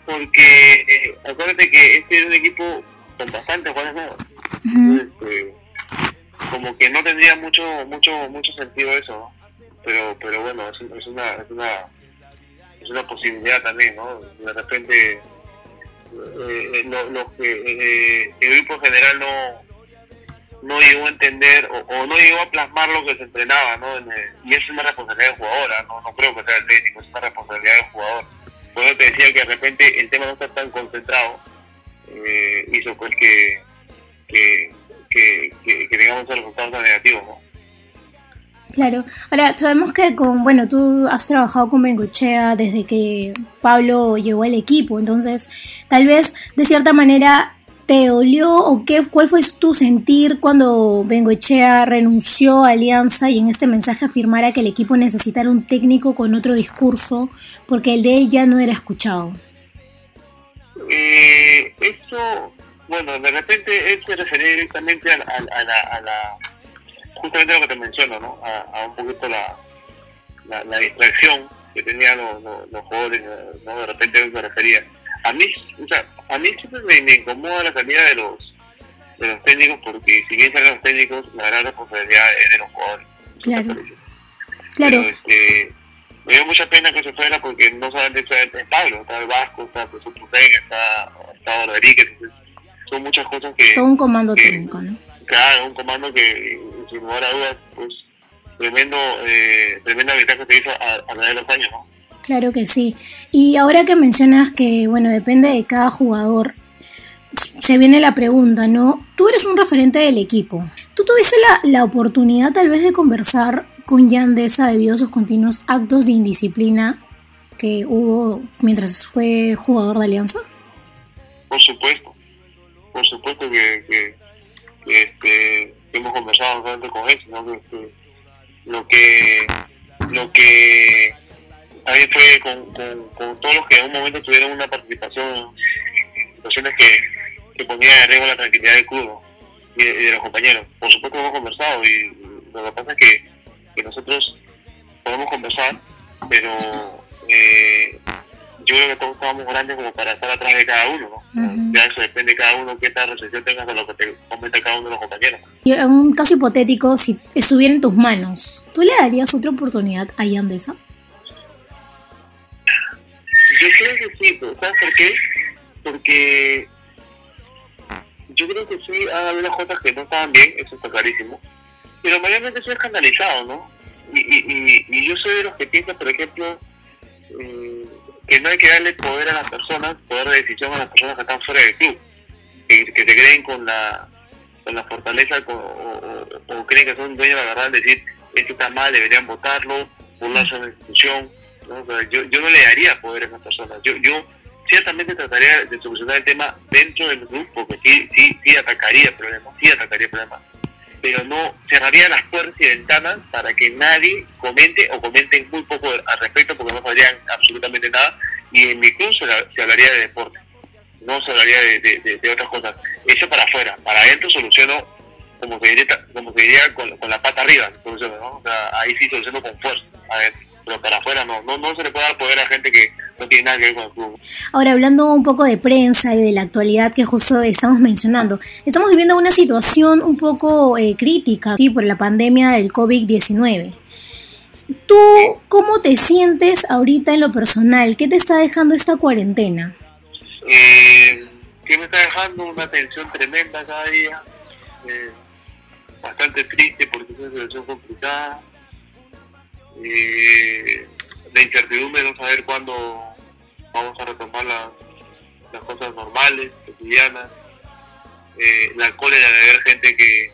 Porque eh, acuérdate que este es un equipo con bastantes jugadores nuevos. Uh -huh. este, como que no tendría mucho mucho mucho sentido eso, ¿no? Pero pero bueno, es, es una es una es una posibilidad también, ¿no? De repente eh, lo, lo que eh, el grupo en general no no llegó a entender o, o, no llegó a plasmar lo que se entrenaba, ¿no? El, y es una responsabilidad del jugador, ¿no? no creo que sea el técnico, es una responsabilidad del jugador. Por eso te decía que de repente el tema no está tan concentrado, eh, hizo pues que, que, que, que, tengamos resultados tan negativos, ¿no? Claro. Ahora, sabemos que con, bueno, tú has trabajado con Bengochea desde que Pablo llegó al equipo, entonces tal vez de cierta manera te dolió o qué, cuál fue tu sentir cuando Bengochea renunció a Alianza y en este mensaje afirmara que el equipo necesitara un técnico con otro discurso porque el de él ya no era escuchado? Eh, eso, bueno, de repente él se refería directamente a, la... Justamente lo que te menciono, ¿no? A, un poquito la, la, distracción que tenían los, los, los, jugadores, ¿no? De repente eso se refería. A mí, o sea, a mí siempre me, me, incomoda la salida de los de los técnicos porque si bien salen los técnicos, la gran responsabilidad es de los jugadores. Claro. Claro. Pero, este, me dio mucha pena que se fuera porque no solamente está el Pablo, está el Vasco, está el Putén, está, está Rodríguez, son muchas cosas que... Todo un comando que, técnico, ¿no? Claro, un comando que sin lugar a dudas, pues tremendo, eh, tremenda ventaja se hizo a, a de los años, ¿no? Claro que sí. Y ahora que mencionas que, bueno, depende de cada jugador, se viene la pregunta, ¿no? Tú eres un referente del equipo. ¿Tú tuviste la, la oportunidad tal vez de conversar con Yandesa debido a sus continuos actos de indisciplina que hubo mientras fue jugador de Alianza? Por supuesto, por supuesto que, este, hemos conversado bastante con él, ¿no? que, lo que lo que también fue con, con, con, todos los que en un momento tuvieron una participación en situaciones que, que ponían en riesgo la tranquilidad del club y, de, y, de, los compañeros. Por supuesto hemos conversado y lo que pasa es que, que nosotros podemos conversar, pero eh, yo creo que todos estábamos grandes como para estar atrás de cada uno, ¿no? Uh -huh. Ya eso depende de cada uno, qué tal recepción tengas de lo que te comenta cada uno de los compañeros. Y en un caso hipotético, si estuviera en tus manos, ¿tú le darías otra oportunidad a Yandesa? Yo creo que sí, ¿sabes por qué? Porque yo creo que sí ha habido cosas que no estaban bien, eso está clarísimo, pero mayormente soy escandalizado, ¿no? Y, y, y, y yo soy de los que piensan, por ejemplo, no hay que darle poder a las personas, poder de decisión a las personas que están fuera del club, que, que se creen con la, con la fortaleza o, creen que son dueños de la verdad, decir, esto está mal, deberían votarlo, burlarse de la institución. Yo, no le daría poder a esas personas. Yo, yo ciertamente trataría de solucionar el tema dentro del grupo, porque sí, sí, sí atacaría el problema, sí atacaría el problema pero no cerraría las puertas y ventanas para que nadie comente o comenten muy poco al respecto porque no sabrían absolutamente nada y en mi club se, hablaría de deporte, no se hablaría de, otras cosas. Eso para afuera, para adentro soluciono como se diría, como con, la pata arriba, ¿no? ahí sí soluciono con fuerza, pero para afuera no, no, no se le puede dar poder a gente que no tiene nada que ver con el club. Ahora, hablando un poco de prensa y de la actualidad que justo estamos mencionando, estamos viviendo una situación un poco eh, crítica ¿sí? por la pandemia del COVID-19. ¿Tú cómo te sientes ahorita en lo personal? ¿Qué te está dejando esta cuarentena? Eh, que me está dejando una tensión tremenda cada día, eh, bastante triste porque es una situación complicada. Eh, la incertidumbre no saber cuándo vamos a retomar las cosas normales, cotidianas, eh, la cólera de ver gente que,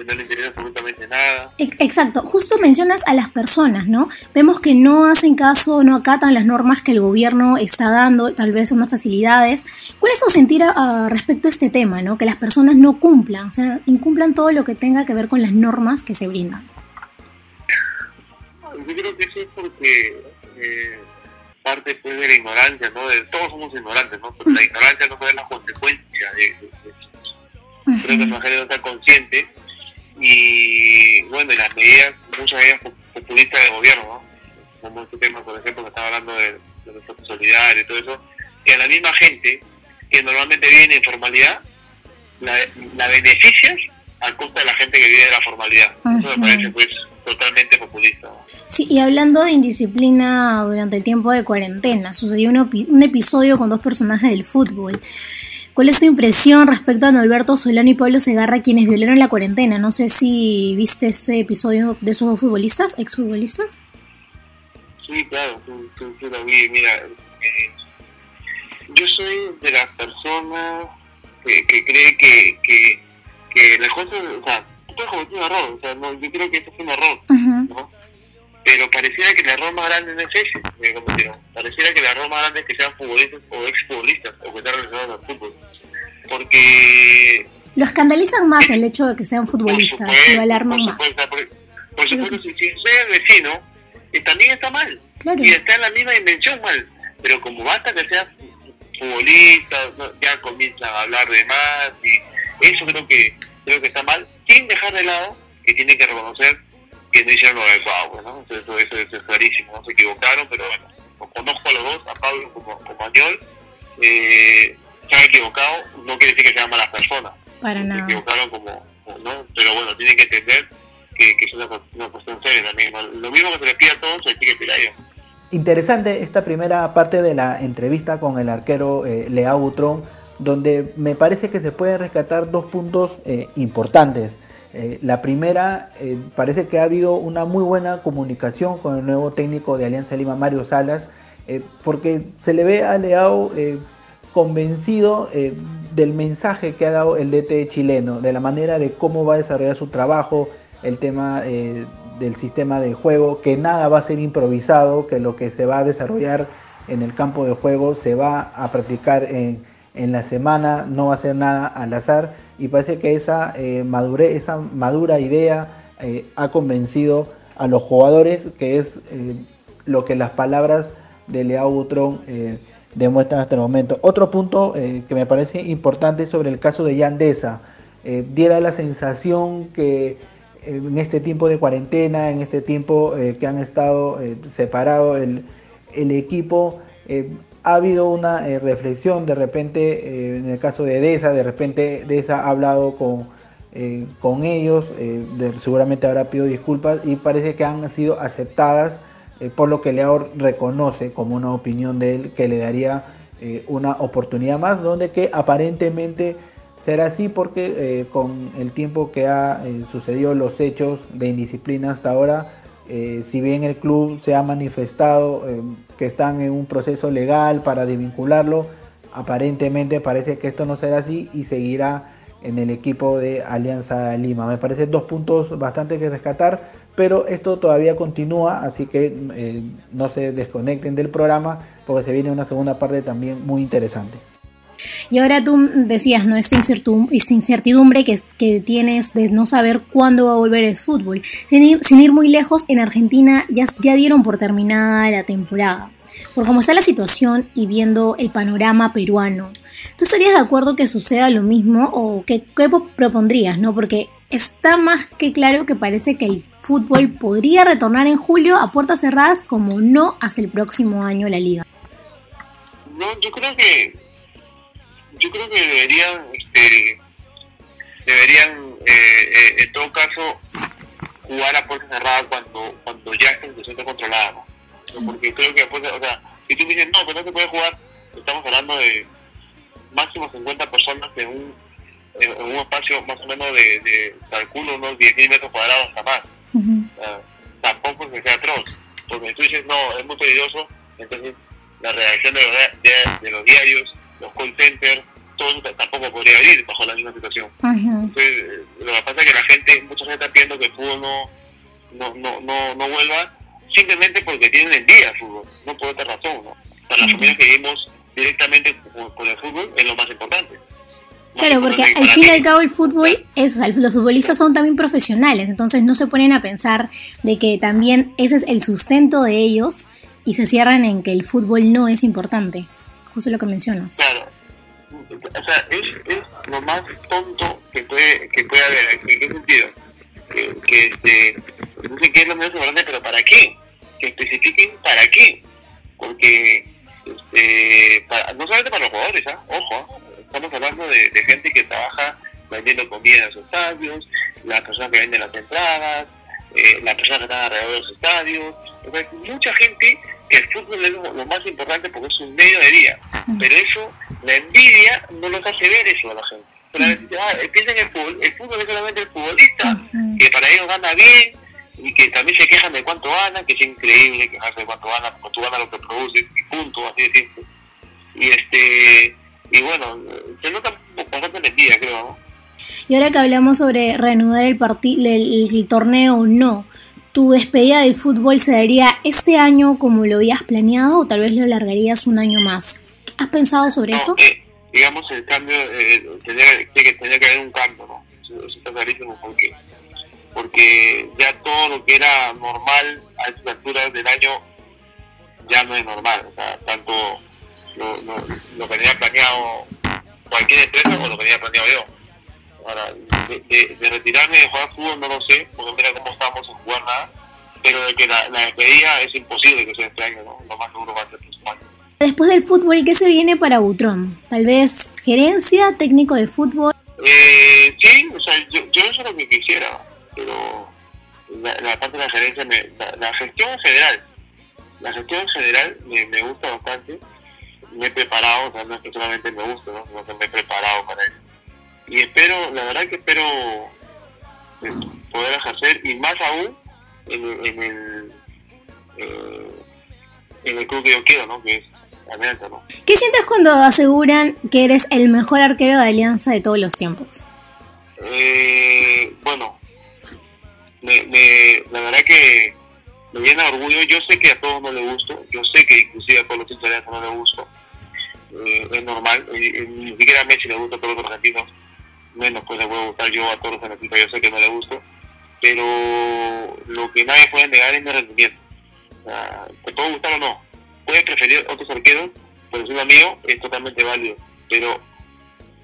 no le interesa absolutamente nada. Exacto, justo mencionas a las personas, ¿no? Vemos que no hacen caso, no acatan las normas que el gobierno está dando, tal vez unas facilidades. ¿Cuál es tu sentir respecto a este tema, ¿no? Que las personas no cumplan, o sea, incumplan todo lo que tenga que ver con las normas que se brindan. Yo creo que eso es porque eh, parte pues de la ignorancia, ¿no? De, todos somos ignorantes, ¿no? Pero la ignorancia no sabe las consecuencias de, eso. Creo que la gente no está consciente y, bueno, y las medidas, muchas de ellas populistas del gobierno, ¿no? Como este tema, por ejemplo, que estaba hablando de, de los solidario y todo eso, que a la misma gente que normalmente vive en informalidad, la, la beneficias a costa de la gente que vive de la formalidad. Eso me parece, pues, totalmente populista. Sí, y hablando de indisciplina durante el tiempo de cuarentena, sucedió un, episodio con dos personajes del fútbol. ¿Cuál es tu impresión respecto a Norberto Solano y Pablo Segarra, quienes violaron la cuarentena? No sé si viste este episodio de esos dos futbolistas, exfutbolistas. Sí, claro, lo vi. Mira, eh, yo soy de las personas que, cree que, que, que las cosas, o sea, cometió un error, o sea, no, yo creo que esto fue un error, ¿no? Pero pareciera que el error más grande no es ese que cometieron. Pareciera que el error más grande es que sean futbolistas o exfutbolistas o que estén relacionados al fútbol. Porque... Lo escandalizan más el hecho de que sean futbolistas, lo alarman más. Por, supuesto, si, si soy el vecino, también está mal. Y está en la misma dimensión mal. Pero como basta que sea futbolista, ya comienzan a hablar de más y eso creo que creo que está mal sin dejar de lado que tienen que reconocer que no hicieron lo adecuado, ¿no? Eso, eso, es clarísimo, no se equivocaron, pero bueno, conozco a los dos, a Pablo como, como a eh, se han equivocado, no quiere decir que sean malas personas. Para nada. Se equivocaron como, ¿no? Pero bueno, tienen que entender que, que es una, una, cuestión seria también. Lo mismo que se les pide a todos, se tiene que pedir a ellos. Interesante esta primera parte de la entrevista con el arquero eh, Leao Butrón donde me parece que se pueden rescatar dos puntos eh, importantes. Eh, la primera, eh, parece que ha habido una muy buena comunicación con el nuevo técnico de Alianza Lima, Mario Salas, porque se le ve a Leao convencido del mensaje que ha dado el DT chileno, de la manera de cómo va a desarrollar su trabajo, el tema del sistema de juego, que nada va a ser improvisado, que lo que se va a desarrollar en el campo de juego se va a practicar en en la semana, no va a ser nada al azar y parece que esa, eh, esa madura idea eh, ha convencido a los jugadores, que es eh, lo que las palabras de Leao Butrón demuestran hasta el momento. Otro punto que me parece importante sobre el caso de Yandesa, diera la sensación que en este tiempo de cuarentena, en este tiempo que han estado separados el, el equipo, ha habido una eh, reflexión, de repente, eh, en el caso de DESA, de repente DESA ha hablado con, eh, con ellos, seguramente habrá pedido disculpas y parece que han sido aceptadas, por lo que Leao reconoce como una opinión de él que le daría una oportunidad más, donde que aparentemente será así porque con el tiempo que ha sucedido los hechos de indisciplina hasta ahora, Eh, si bien el club se ha manifestado eh, que están en un proceso legal para desvincularlo, aparentemente parece que esto no será así y seguirá en el equipo de Alianza Lima. Me parece dos puntos bastante que rescatar, pero esto todavía continúa, así que eh, no se desconecten del programa porque se viene una segunda parte también muy interesante. Y ahora tú decías, ¿no? Esta incertidumbre que, tienes de no saber cuándo va a volver el fútbol. Sin ir, muy lejos, en Argentina ya, ya dieron por terminada la temporada. Por cómo está la situación y viendo el panorama peruano, ¿tú estarías de acuerdo que suceda lo mismo o qué, qué propondrías, no? Porque está más que claro que parece que el fútbol podría retornar en julio a puertas cerradas como no hasta el próximo año la liga. No, yo creo que yo creo que deberían, este, deberían, eh, eh, en todo caso, jugar a puerta cerrada cuando, cuando ya esté situación controlada, ¿no? Porque creo que después, o sea, si tú dices, no, pero no se puede jugar, estamos hablando de máximo 50 personas en un, en, un espacio más o menos de, de calculo, unos 10.000 metros cuadrados hasta más. tampoco es que sea atroz. Porque tú dices, no, es muy peligroso, entonces la reacción de los, de, de los diarios, los call centers, todo eso tampoco podría venir bajo la misma situación. Entonces, eh, lo que pasa es que la gente, mucha gente está pidiendo que el fútbol no, no, no, no, no vuelva simplemente porque tienen el día el fútbol, no por otra razón. ¿no? Para las familias que vivimos directamente con, el fútbol es lo más importante. Claro, porque al fin y al cabo el fútbol es, los futbolistas son también profesionales, entonces no se ponen a pensar de que también ese es el sustento de ellos y se cierran en que el fútbol no es importante, justo lo que mencionas. Claro, o sea, es, lo más tonto que puede, que puede haber. ¿En qué sentido? Que, este, no sé qué es lo menos importante, pero ¿para qué? Que especifiquen para qué. Porque, este, para, no solamente para los jugadores, ¿ah? ojo, estamos hablando de, gente que trabaja vendiendo comida en los estadios, las personas que venden las entradas, eh, las personas que están alrededor de los estadios. O mucha gente el fútbol es lo, más importante porque es un medio de día. Pero eso, la envidia no nos hace ver eso a la gente. Pero, ah, piensan en el fútbol, el fútbol es solamente el futbolista, que para ellos gana bien y que también se quejan de cuánto gana, que es increíble quejarse de cuánto gana, porque tú ganas lo que produces, y punto, así de tiempo. Y este y bueno, se nota bastante envidia, creo, ¿no? Y ahora que hablamos sobre reanudar el, el, el torneo o no, ¿Tu despedida del fútbol se daría este año como lo habías planeado o tal vez lo alargarías un año más? ¿Has pensado sobre eso? Eh, digamos, el cambio, eh, tendría, que, tendría que haber un cambio, ¿no? Eso, está porque, porque ya todo lo que era normal a estas alturas del año ya no es normal. O sea, tanto lo, lo, lo que tenía planeado cualquier empresa o lo que tenía planeado yo. Ahora, de, de, retirarme de jugar fútbol no lo sé, porque mira cómo estamos sin jugar nada, pero de que la, la despedida es imposible que sea este año, ¿no? Lo más seguro va a ser próximo año. Después del fútbol, ¿qué se viene para Butrón? Tal vez gerencia, técnico de fútbol. Eh, sí, o sea, yo, yo eso es lo que quisiera, pero la, la parte de la gerencia, me, la, la, gestión en general, la gestión en general me, me gusta bastante. Me he preparado, o sea, no es que solamente me gusta, ¿no? sino que me he preparado para eso y espero, la verdad que espero eh, poder ejercer y más aún en, en el eh, en el club que yo quiero, ¿no? Que es Alianza, ¿no? ¿Qué sientes cuando aseguran que eres el mejor arquero de Alianza de todos los tiempos? Eh, bueno, me, me, la verdad que me llena de orgullo. Yo sé que a todos no les gusto, yo sé que inclusive a todos los hinchas no les gusto. Eh, es normal, ni siquiera a Messi le gusta a todos los argentinos menos voy a gustar yo a todos los fanáticos, yo sé que no le gusto, pero lo que nadie puede negar es mi rendimiento. O sea, te puede gustar o no, puedes preferir otros arqueros, es un amigo, es totalmente válido, pero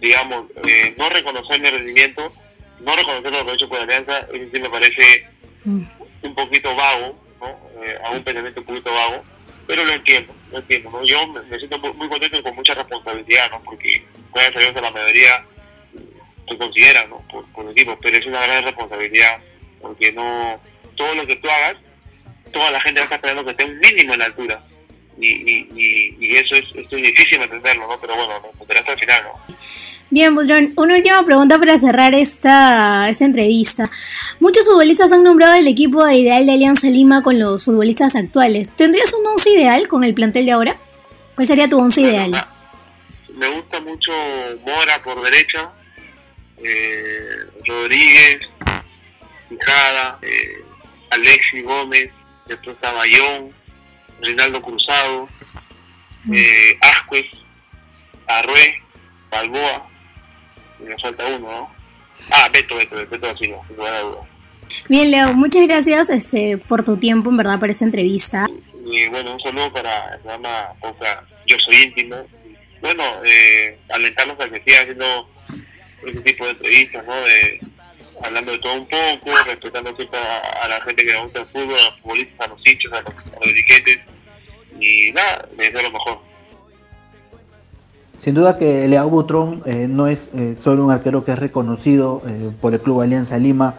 digamos, eh, no reconocer mi rendimiento, no reconocer lo que he hecho por Alianza, eso sí me parece un poquito vago, ¿no? Eh, a un pensamiento un poquito vago, pero lo entiendo, lo entiendo. Yo me, siento muy, contento con mucha responsabilidad, ¿no? Porque gracias a Dios a la mayoría se considera ¿no? por, por el equipo, pero es una gran responsabilidad porque no todo lo que tú hagas, toda la gente va a estar esperando que esté un mínimo en la altura. y, y, y, eso es, es, difícil entenderlo, ¿no? Pero bueno, lo hasta el final, ¿no? Bien, Budrón, una última pregunta para cerrar esta, esta entrevista. Muchos futbolistas han nombrado el equipo de ideal de Alianza Lima con los futbolistas actuales. ¿Tendrías un once ideal con el plantel de ahora? ¿Cuál sería tu once ideal? Me gusta mucho Mora por derecha, eh, Rodríguez, Fijada, eh, Alexis Gómez, después está Bayón, Reinaldo Cruzado, eh, Ascuez, Arrué, Balboa, y me falta uno, ¿no? Ah, Beto, Beto, Beto así, no, duda. Bien, Leo, muchas gracias este, por tu tiempo, en verdad, para esta entrevista. Y bueno, un saludo para el programa Yo Soy Íntimo. Bueno, eh, alentarnos a que siga haciendo ese tipo de entrevistas, ¿no? De, hablando de todo un poco, respetando a, la gente que le gusta el fútbol, a los futbolistas, a los hinchos, a los, los y nada, le deseo lo mejor. Sin duda que Leao Butrón eh, no es eh, solo un arquero que es reconocido eh, por el Club Alianza Lima,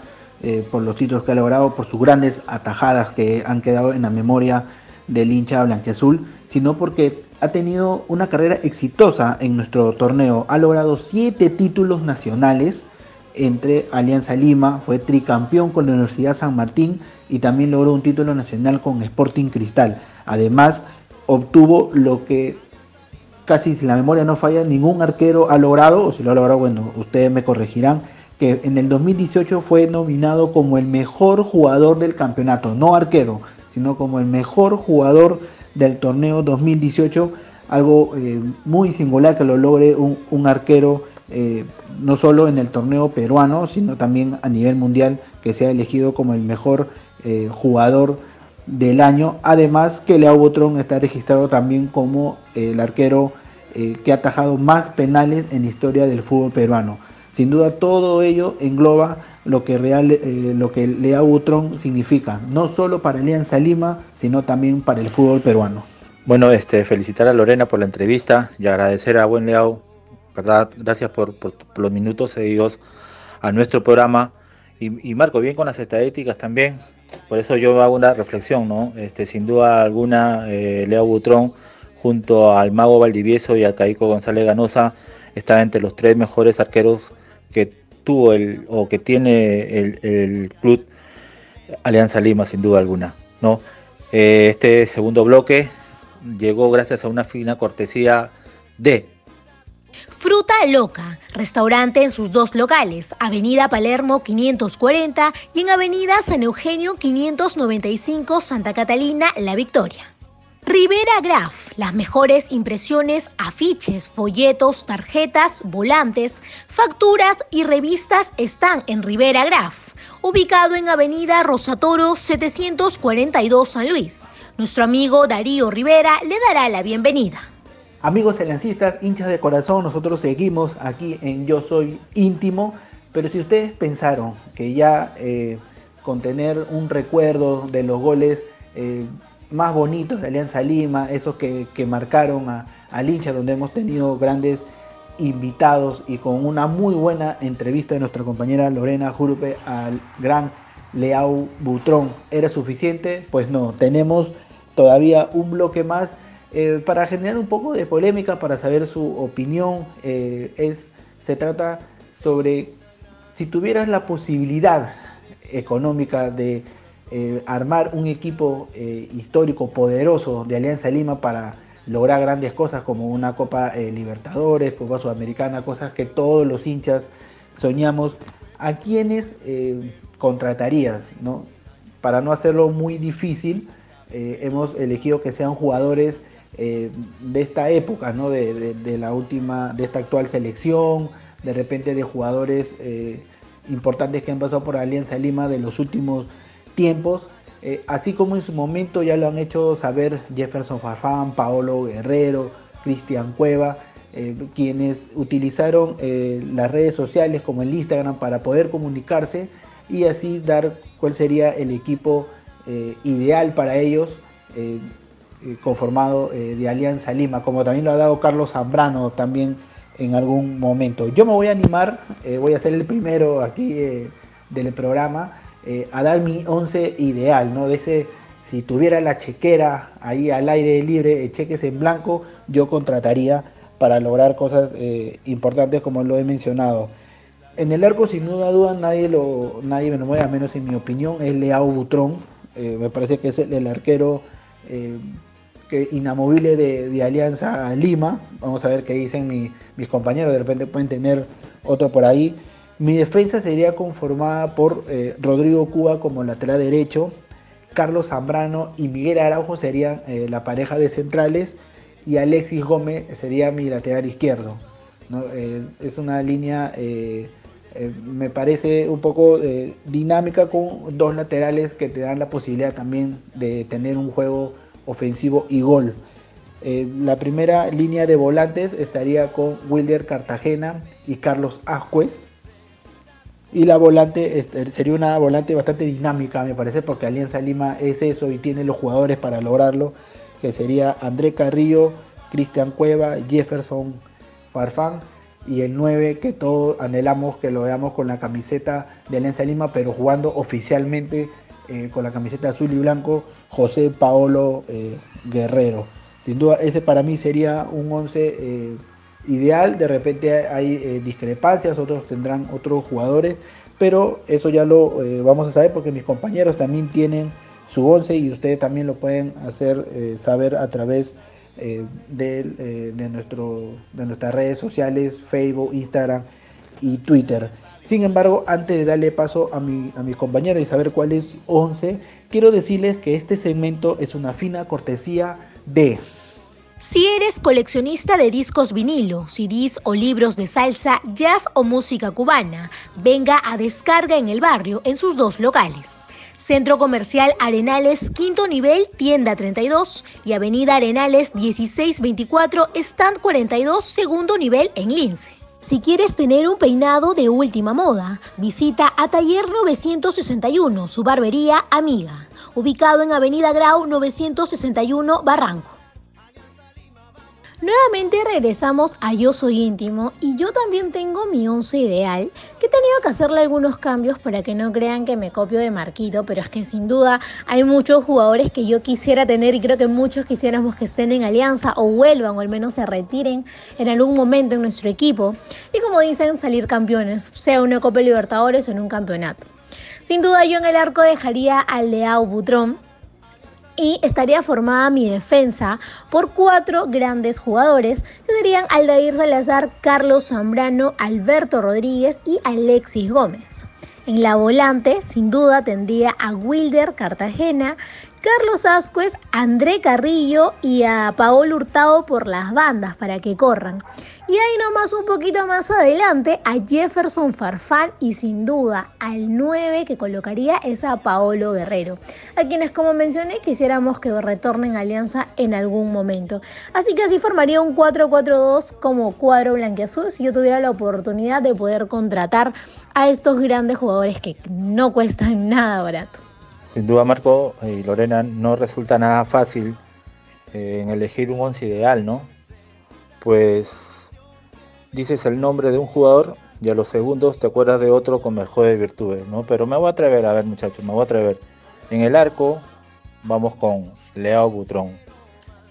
por los títulos que ha logrado, por sus grandes atajadas que han quedado en la memoria del hincha blanqueazul, sino porque ha tenido una carrera exitosa en nuestro torneo. Ha logrado siete títulos nacionales, entre Alianza Lima, fue tricampeón con la Universidad San Martín y también logró un título nacional con Sporting Cristal. Además, obtuvo lo que casi si la memoria no falla, ningún arquero ha logrado, o si lo ha logrado, bueno, ustedes me corregirán, que en el 2018 fue nominado como el mejor jugador del campeonato, no arquero, sino como el mejor jugador del torneo 2018, algo eh, muy singular que lo logre un arquero eh, no solo en el torneo peruano, sino también a nivel mundial, que sea elegido como el mejor eh, jugador del año. Además que Leo Butrón está registrado también como el arquero que ha atajado más penales en la historia del fútbol peruano. Sin duda todo ello engloba lo que, real, lo que Leo Butrón significa, no solo para Alianza Lima, sino también para el fútbol peruano. Bueno, este, felicitar a Lorena por la entrevista y agradecer a Buen Leao ¿verdad? Gracias por, los minutos seguidos a nuestro programa. Y, Marco, bien con las estadísticas también. Por eso yo hago una reflexión, ¿no? Este, sin duda alguna, eh, Leo Butrón, junto al Mago Valdivieso y al Caico González Ganosa, está entre los tres mejores arqueros que tuvo el, o que tiene el, club Alianza Lima, sin duda alguna, ¿no? Eh, este segundo bloque llegó gracias a una fina cortesía de Fruta Loca, restaurante en sus dos locales, Avenida Palermo 540 y en Avenida San Eugenio 595 Santa Catalina, La Victoria. Rivera Graf, las mejores impresiones, afiches, folletos, tarjetas, volantes, facturas y revistas están en Rivera Graf, ubicado en Avenida Rosatoro 742 San Luis. Nuestro amigo Darío Rivera le dará la bienvenida. Amigos aliancistas, hinchas de corazón, nosotros seguimos aquí en Yo Soy Íntimo, pero si ustedes pensaron que ya eh, con tener un recuerdo de los goles eh, más bonitos de Alianza Lima, esos que, marcaron a, al donde hemos tenido grandes invitados y con una muy buena entrevista de nuestra compañera Lorena Jurupe al gran Leao Butrón, ¿era suficiente? Pues no, tenemos todavía un bloque más eh, para generar un poco de polémica, para saber su opinión, eh, es, se trata sobre si tuvieras la posibilidad económica de eh, armar un equipo histórico poderoso de Alianza Lima para lograr grandes cosas como una Copa Libertadores, Copa Sudamericana, cosas que todos los hinchas soñamos, ¿a quiénes contratarías? ¿no? Para no hacerlo muy difícil, hemos elegido que sean jugadores eh, de esta época, ¿no? De, la última, de esta actual selección, de repente de jugadores eh, importantes que han pasado por Alianza Lima de los últimos tiempos, eh, así como en su momento ya lo han hecho saber Jefferson Farfán, Paolo Guerrero, Cristian Cueva, quienes utilizaron las redes sociales como el Instagram para poder comunicarse y así dar cuál sería el equipo ideal para ellos eh, conformado eh, de Alianza Lima, como también lo ha dado Carlos Zambrano también en algún momento. Yo me voy a animar, eh, voy a ser el primero aquí del programa, a dar mi once ideal, ¿no? De ese si tuviera la chequera ahí al aire libre, cheques en blanco, yo contrataría para lograr cosas eh, importantes como lo he mencionado. En el arco, sin duda duda, nadie, lo, nadie me lo mueve, a menos en mi opinión, es Leao Butrón. Eh, me parece que es el, arquero eh, que, inamovible de, Alianza Lima. Vamos a ver qué dicen mis compañeros, de repente pueden tener otro por ahí. Mi defensa sería conformada por Rodrigo Cuba como lateral derecho, Carlos Zambrano y Miguel Araujo serían la pareja de centrales y Alexis Gómez sería mi lateral izquierdo. es una línea eh, me parece un poco eh, dinámica con dos laterales que te dan la posibilidad también de tener un juego ofensivo y gol. Eh, la primera línea de volantes estaría con Wilder Cartagena y Carlos Ascuez. Y la volante este, sería una volante bastante dinámica, me parece, porque Alianza Lima es eso y tiene los jugadores para lograrlo, que sería André Carrillo, Cristian Cueva, Jefferson Farfán y el 9 que todos anhelamos que lo veamos con la camiseta de Alianza Lima, pero jugando oficialmente eh, con la camiseta azul y blanco, José Paolo eh, Guerrero. Sin duda, ese para mí sería un 11 eh, ideal. De repente hay discrepancias, otros tendrán otros jugadores, pero eso ya lo vamos a saber porque mis compañeros también tienen su 11 y ustedes también lo pueden hacer saber a través de eh, eh, de, nuestro, de nuestras redes sociales, Facebook, Instagram y Twitter. Sin embargo, antes de darle paso a, mi, a mis compañeros y saber cuál es 11, quiero decirles que este segmento es una fina cortesía de... Si eres coleccionista de discos vinilo, CDs o libros de salsa, jazz o música cubana, venga a Descarga en el barrio en sus dos locales. Centro Comercial Arenales, quinto nivel, tienda 32 y Avenida Arenales 1624, stand 42, segundo nivel en Lince. Si quieres tener un peinado de última moda, visita a Taller 961, su barbería amiga, ubicado en Avenida Grau 961 Barranco. Nuevamente regresamos a Yo Soy Íntimo y yo también tengo mi once ideal, que he tenido que hacerle algunos cambios para que no crean que me copio de Marquito, pero es que sin duda hay muchos jugadores que yo quisiera tener y creo que muchos quisiéramos que estén en alianza o vuelvan o al menos se retiren en algún momento en nuestro equipo. Y como dicen, salir campeones, sea una Copa Libertadores o en un campeonato. Sin duda yo en el arco dejaría al Leao Butrón, y estaría formada mi defensa por cuatro grandes jugadores que serían Aldair Salazar, Carlos Zambrano, Alberto Rodríguez y Alexis Gómez. En la volante, sin duda, tendría a Wilder Cartagena, Carlos Ascuez, André Carrillo y a Paolo Hurtado por las bandas para que corran. Y ahí nomás un poquito más adelante a Jefferson Farfán y sin duda al 9 que colocaría es a Paolo Guerrero, a quienes como mencioné quisiéramos que retornen Alianza en algún momento. Así que así formaría un 4-4-2 como cuadro blanqueazul si yo tuviera la oportunidad de poder contratar a estos grandes jugadores que no cuestan nada barato. Sin duda, Marco y Lorena, no resulta nada fácil eh, en elegir un once ideal, ¿no? Pues dices el nombre de un jugador y a los segundos te acuerdas de otro con mejores de virtudes, ¿no? Pero me voy a atrever, a ver muchachos, me voy a atrever. En el arco vamos con Leo Butrón.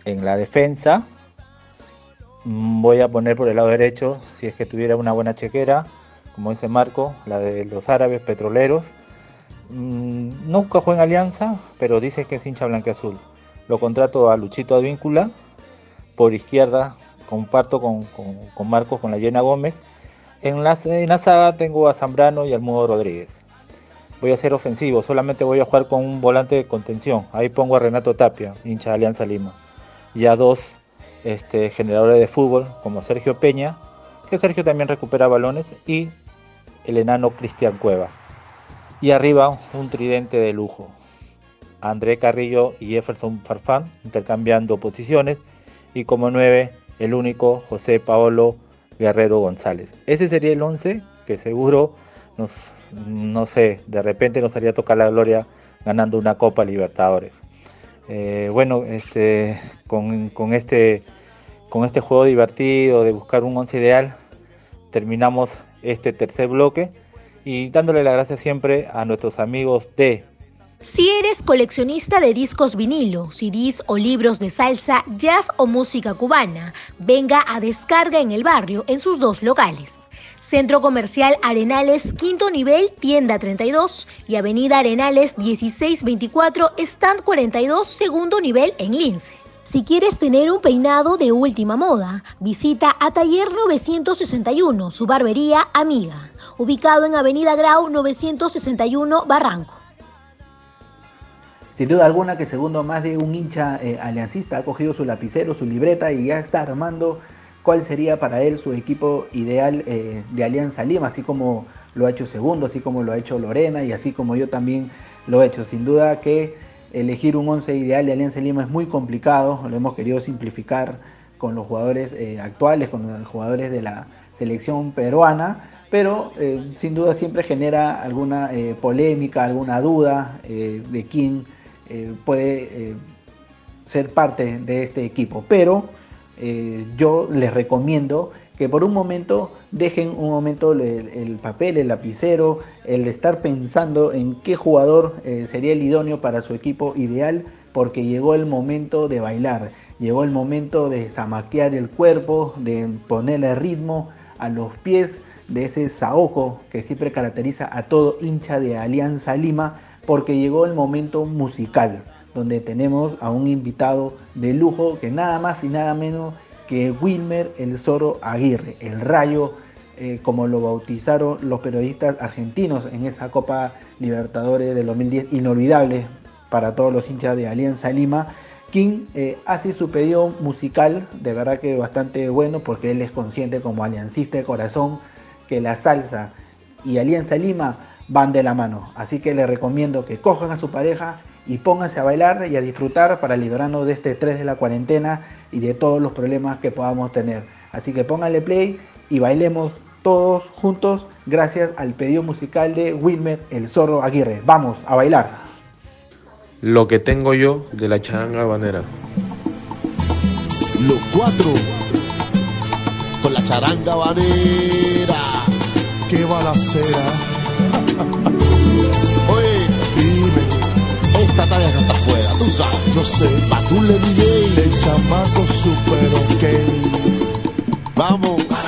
En la defensa mm, voy a poner por el lado derecho, si es que tuviera una buena chequera, como dice Marco, la de los árabes petroleros Mm, nunca juega en Alianza, pero dice que es hincha azul. Lo contrato a Luchito Advíncula. Por izquierda comparto con, con, Marcos, con la Llena Gómez. En la, en la saga tengo a Zambrano y al Mudo Rodríguez. Voy a ser ofensivo, solamente voy a jugar con un volante de contención. Ahí pongo a Renato Tapia, hincha de Alianza Lima. Y a dos este, generadores de fútbol, como Sergio Peña, que Sergio también recupera balones, y el enano Cristian Cueva. Y arriba un tridente de lujo. André Carrillo y Jefferson Farfán intercambiando posiciones. Y como nueve, el único José Paolo Guerrero González. Ese sería el 11 que seguro nos, no sé, de repente nos haría tocar la gloria ganando una Copa Libertadores. Eh, bueno, este, con, con, este, con este juego divertido de buscar un 11 ideal, terminamos este tercer bloque y dándole la gracia siempre a nuestros amigos de Si eres coleccionista de discos vinilo, CDs o libros de salsa, jazz o música cubana, venga a Descarga en el Barrio en sus dos locales. Centro Comercial Arenales, quinto nivel, tienda 32 y Avenida Arenales 1624, stand 42, segundo nivel en Lince. Si quieres tener un peinado de última moda, visita a Taller 961, su barbería amiga, ubicado en Avenida Grau 961 Barranco. Sin duda alguna que segundo más de un hincha eh, aliancista ha cogido su lapicero, su libreta y ya está armando cuál sería para él su equipo ideal eh, de Alianza Lima, así como lo ha hecho Segundo, así como lo ha hecho Lorena y así como yo también lo he hecho. Sin duda que elegir un once ideal de Alianza Lima es muy complicado, lo hemos querido simplificar con los jugadores eh, actuales, con los jugadores de la selección peruana, pero sin duda siempre genera alguna polémica, alguna duda de quién eh, puede eh, ser parte de este equipo. Pero eh, yo les recomiendo que por un momento dejen un momento el, papel, el lapicero, el estar pensando en qué jugador sería el idóneo para su equipo ideal, porque llegó el momento de bailar, llegó el momento de zamaquear el cuerpo, de ponerle ritmo a los pies de ese saoco que siempre caracteriza a todo hincha de Alianza Lima porque llegó el momento musical, donde tenemos a un invitado de lujo que nada más y nada menos que Wilmer el Zorro Aguirre, el rayo, eh, como lo bautizaron los periodistas argentinos en esa Copa Libertadores del 2010, inolvidable para todos los hinchas de Alianza Lima. quien eh, hace su pedido musical, de verdad que bastante bueno, porque él es consciente como aliancista de corazón que la salsa y Alianza Lima van de la mano. Así que les recomiendo que cojan a su pareja y pónganse a bailar y a disfrutar para liberarnos de este estrés de la cuarentena y de todos los problemas que podamos tener. Así que pónganle play y bailemos todos juntos gracias al pedido musical de Wilmer El Zorro Aguirre. Vamos a bailar. Lo que tengo yo de la charanga banera. Los cuatro con la charanga banera. Qué balacera. 12, Batule DJ, el chamaco super ok. Vamos.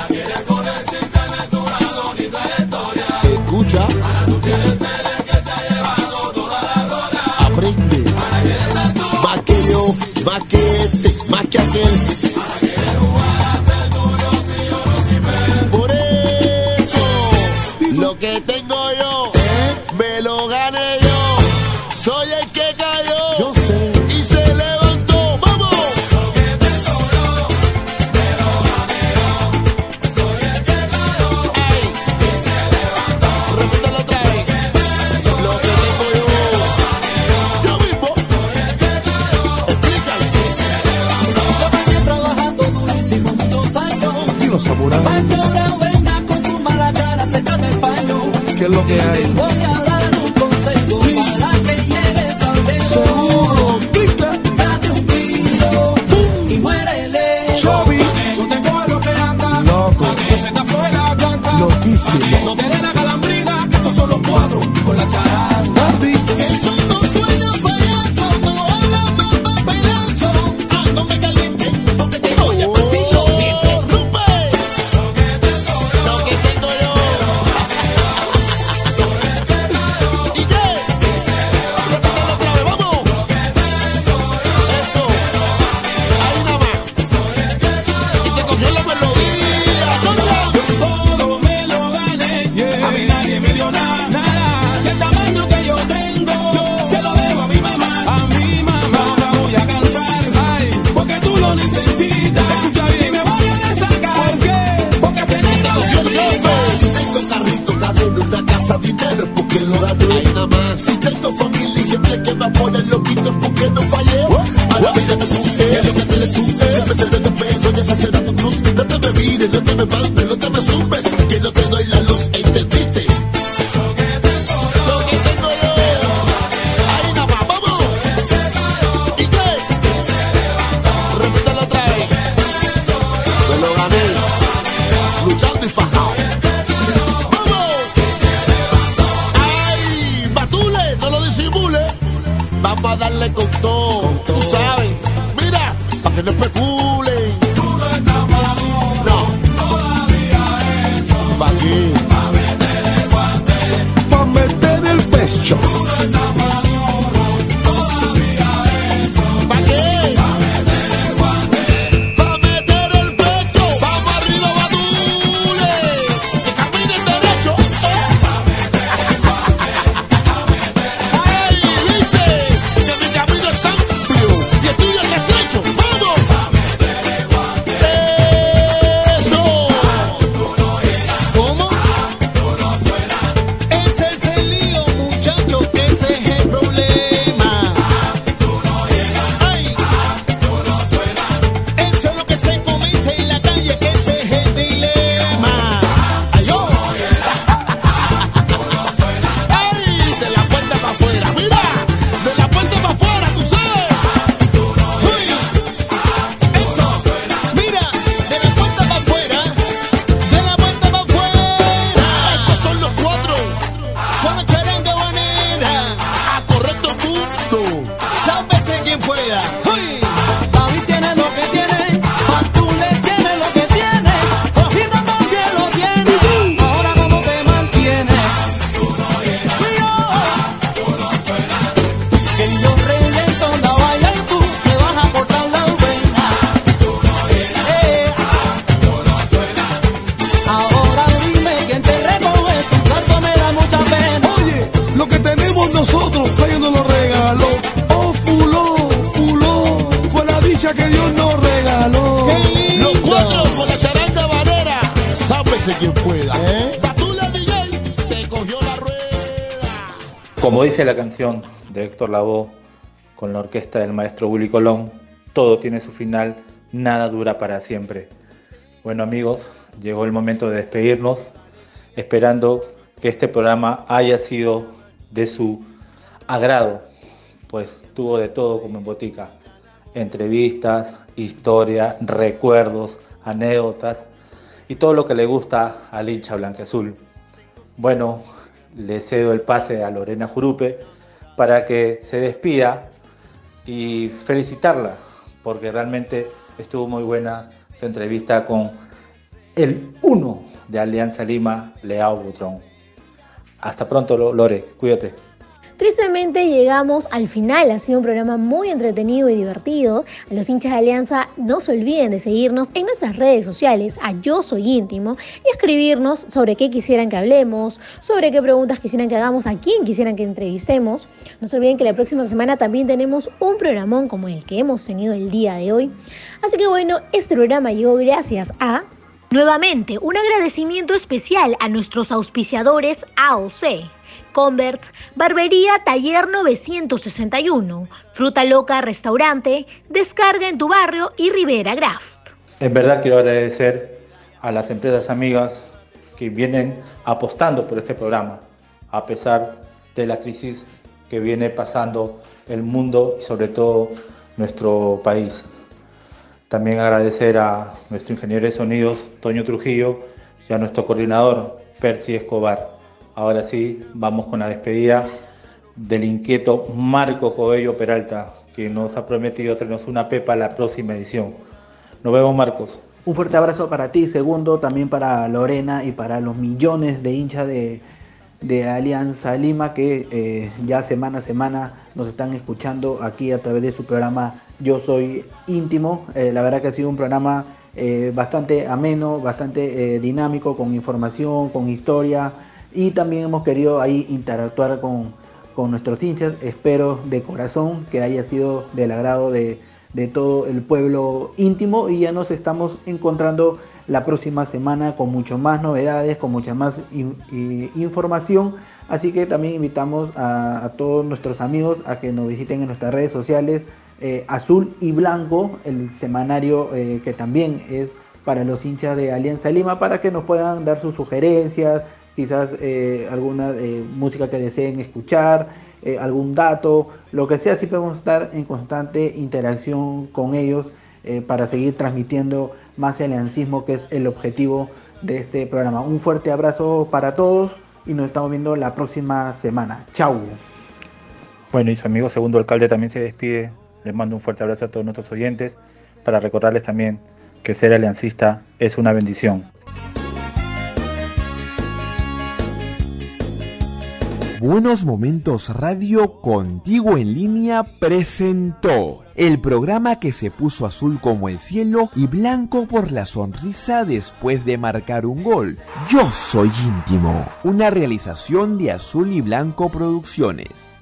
Como dice la canción de Héctor Lavoe con la orquesta del maestro Willy Colón, todo tiene su final, nada dura para siempre. Bueno amigos, llegó el momento de despedirnos, esperando que este programa haya sido de su agrado, pues tuvo de todo como en botica. Entrevistas, historia, recuerdos, anécdotas y todo lo que le gusta al hincha blanqueazul. Bueno, le cedo el pase a Lorena Jurupe para que se despida y felicitarla, porque realmente estuvo muy buena su entrevista con el uno de Alianza Lima, Leao Butrón. Hasta pronto, Lo- Lore, cuídate. Tristemente llegamos al final, ha sido un programa muy entretenido y divertido. A los hinchas de Alianza no se olviden de seguirnos en nuestras redes sociales, a Yo Soy Íntimo, y escribirnos sobre qué quisieran que hablemos, sobre qué preguntas quisieran que hagamos, a quién quisieran que entrevistemos. No se olviden que la próxima semana también tenemos un programón como el que hemos tenido el día de hoy. Así que bueno, este programa llegó gracias a... Nuevamente, un agradecimiento especial a nuestros auspiciadores AOC. Barbería Taller 961, Fruta Loca Restaurante, Descarga en tu barrio y Rivera Graft. En verdad quiero agradecer a las empresas amigas que vienen apostando por este programa, a pesar de la crisis que viene pasando el mundo y sobre todo nuestro país. También agradecer a nuestro ingeniero de sonidos, Toño Trujillo, y a nuestro coordinador, Percy Escobar. Ahora sí, vamos con la despedida del inquieto Marco Coello Peralta, que nos ha prometido traernos una pepa la próxima edición. Nos vemos, Marcos. Un fuerte abrazo para ti, segundo, también para Lorena y para los millones de hinchas de, de Alianza Lima que eh, ya semana a semana nos están escuchando aquí a través de su programa Yo Soy Íntimo. Eh, la verdad que ha sido un programa eh, bastante ameno, bastante dinámico, con información, con historia y también hemos querido ahí interactuar con, con nuestros hinchas. Espero de corazón que haya sido del agrado de, de todo el pueblo íntimo y ya nos estamos encontrando la próxima semana con mucho más novedades, con mucha más información. Así que también invitamos a, a todos nuestros amigos a que nos visiten en nuestras redes sociales eh, Azul y Blanco, el semanario eh, que también es para los hinchas de Alianza Lima, para que nos puedan dar sus sugerencias, quizás eh, alguna eh, música que deseen escuchar, eh, algún dato, lo que sea, siempre a estar en constante interacción con ellos para seguir transmitiendo más aliancismo, que es el objetivo de este programa. Un fuerte abrazo para todos y nos estamos viendo la próxima semana. Chau. Bueno, y su amigo segundo alcalde también se despide Les mando un fuerte abrazo a todos nuestros oyentes para recordarles también que ser aliancista es una bendición. Buenos Momentos Radio Contigo en línea presentó el programa que se puso azul como el cielo y blanco por la sonrisa después de marcar un gol. Yo soy íntimo, una realización de Azul y Blanco Producciones.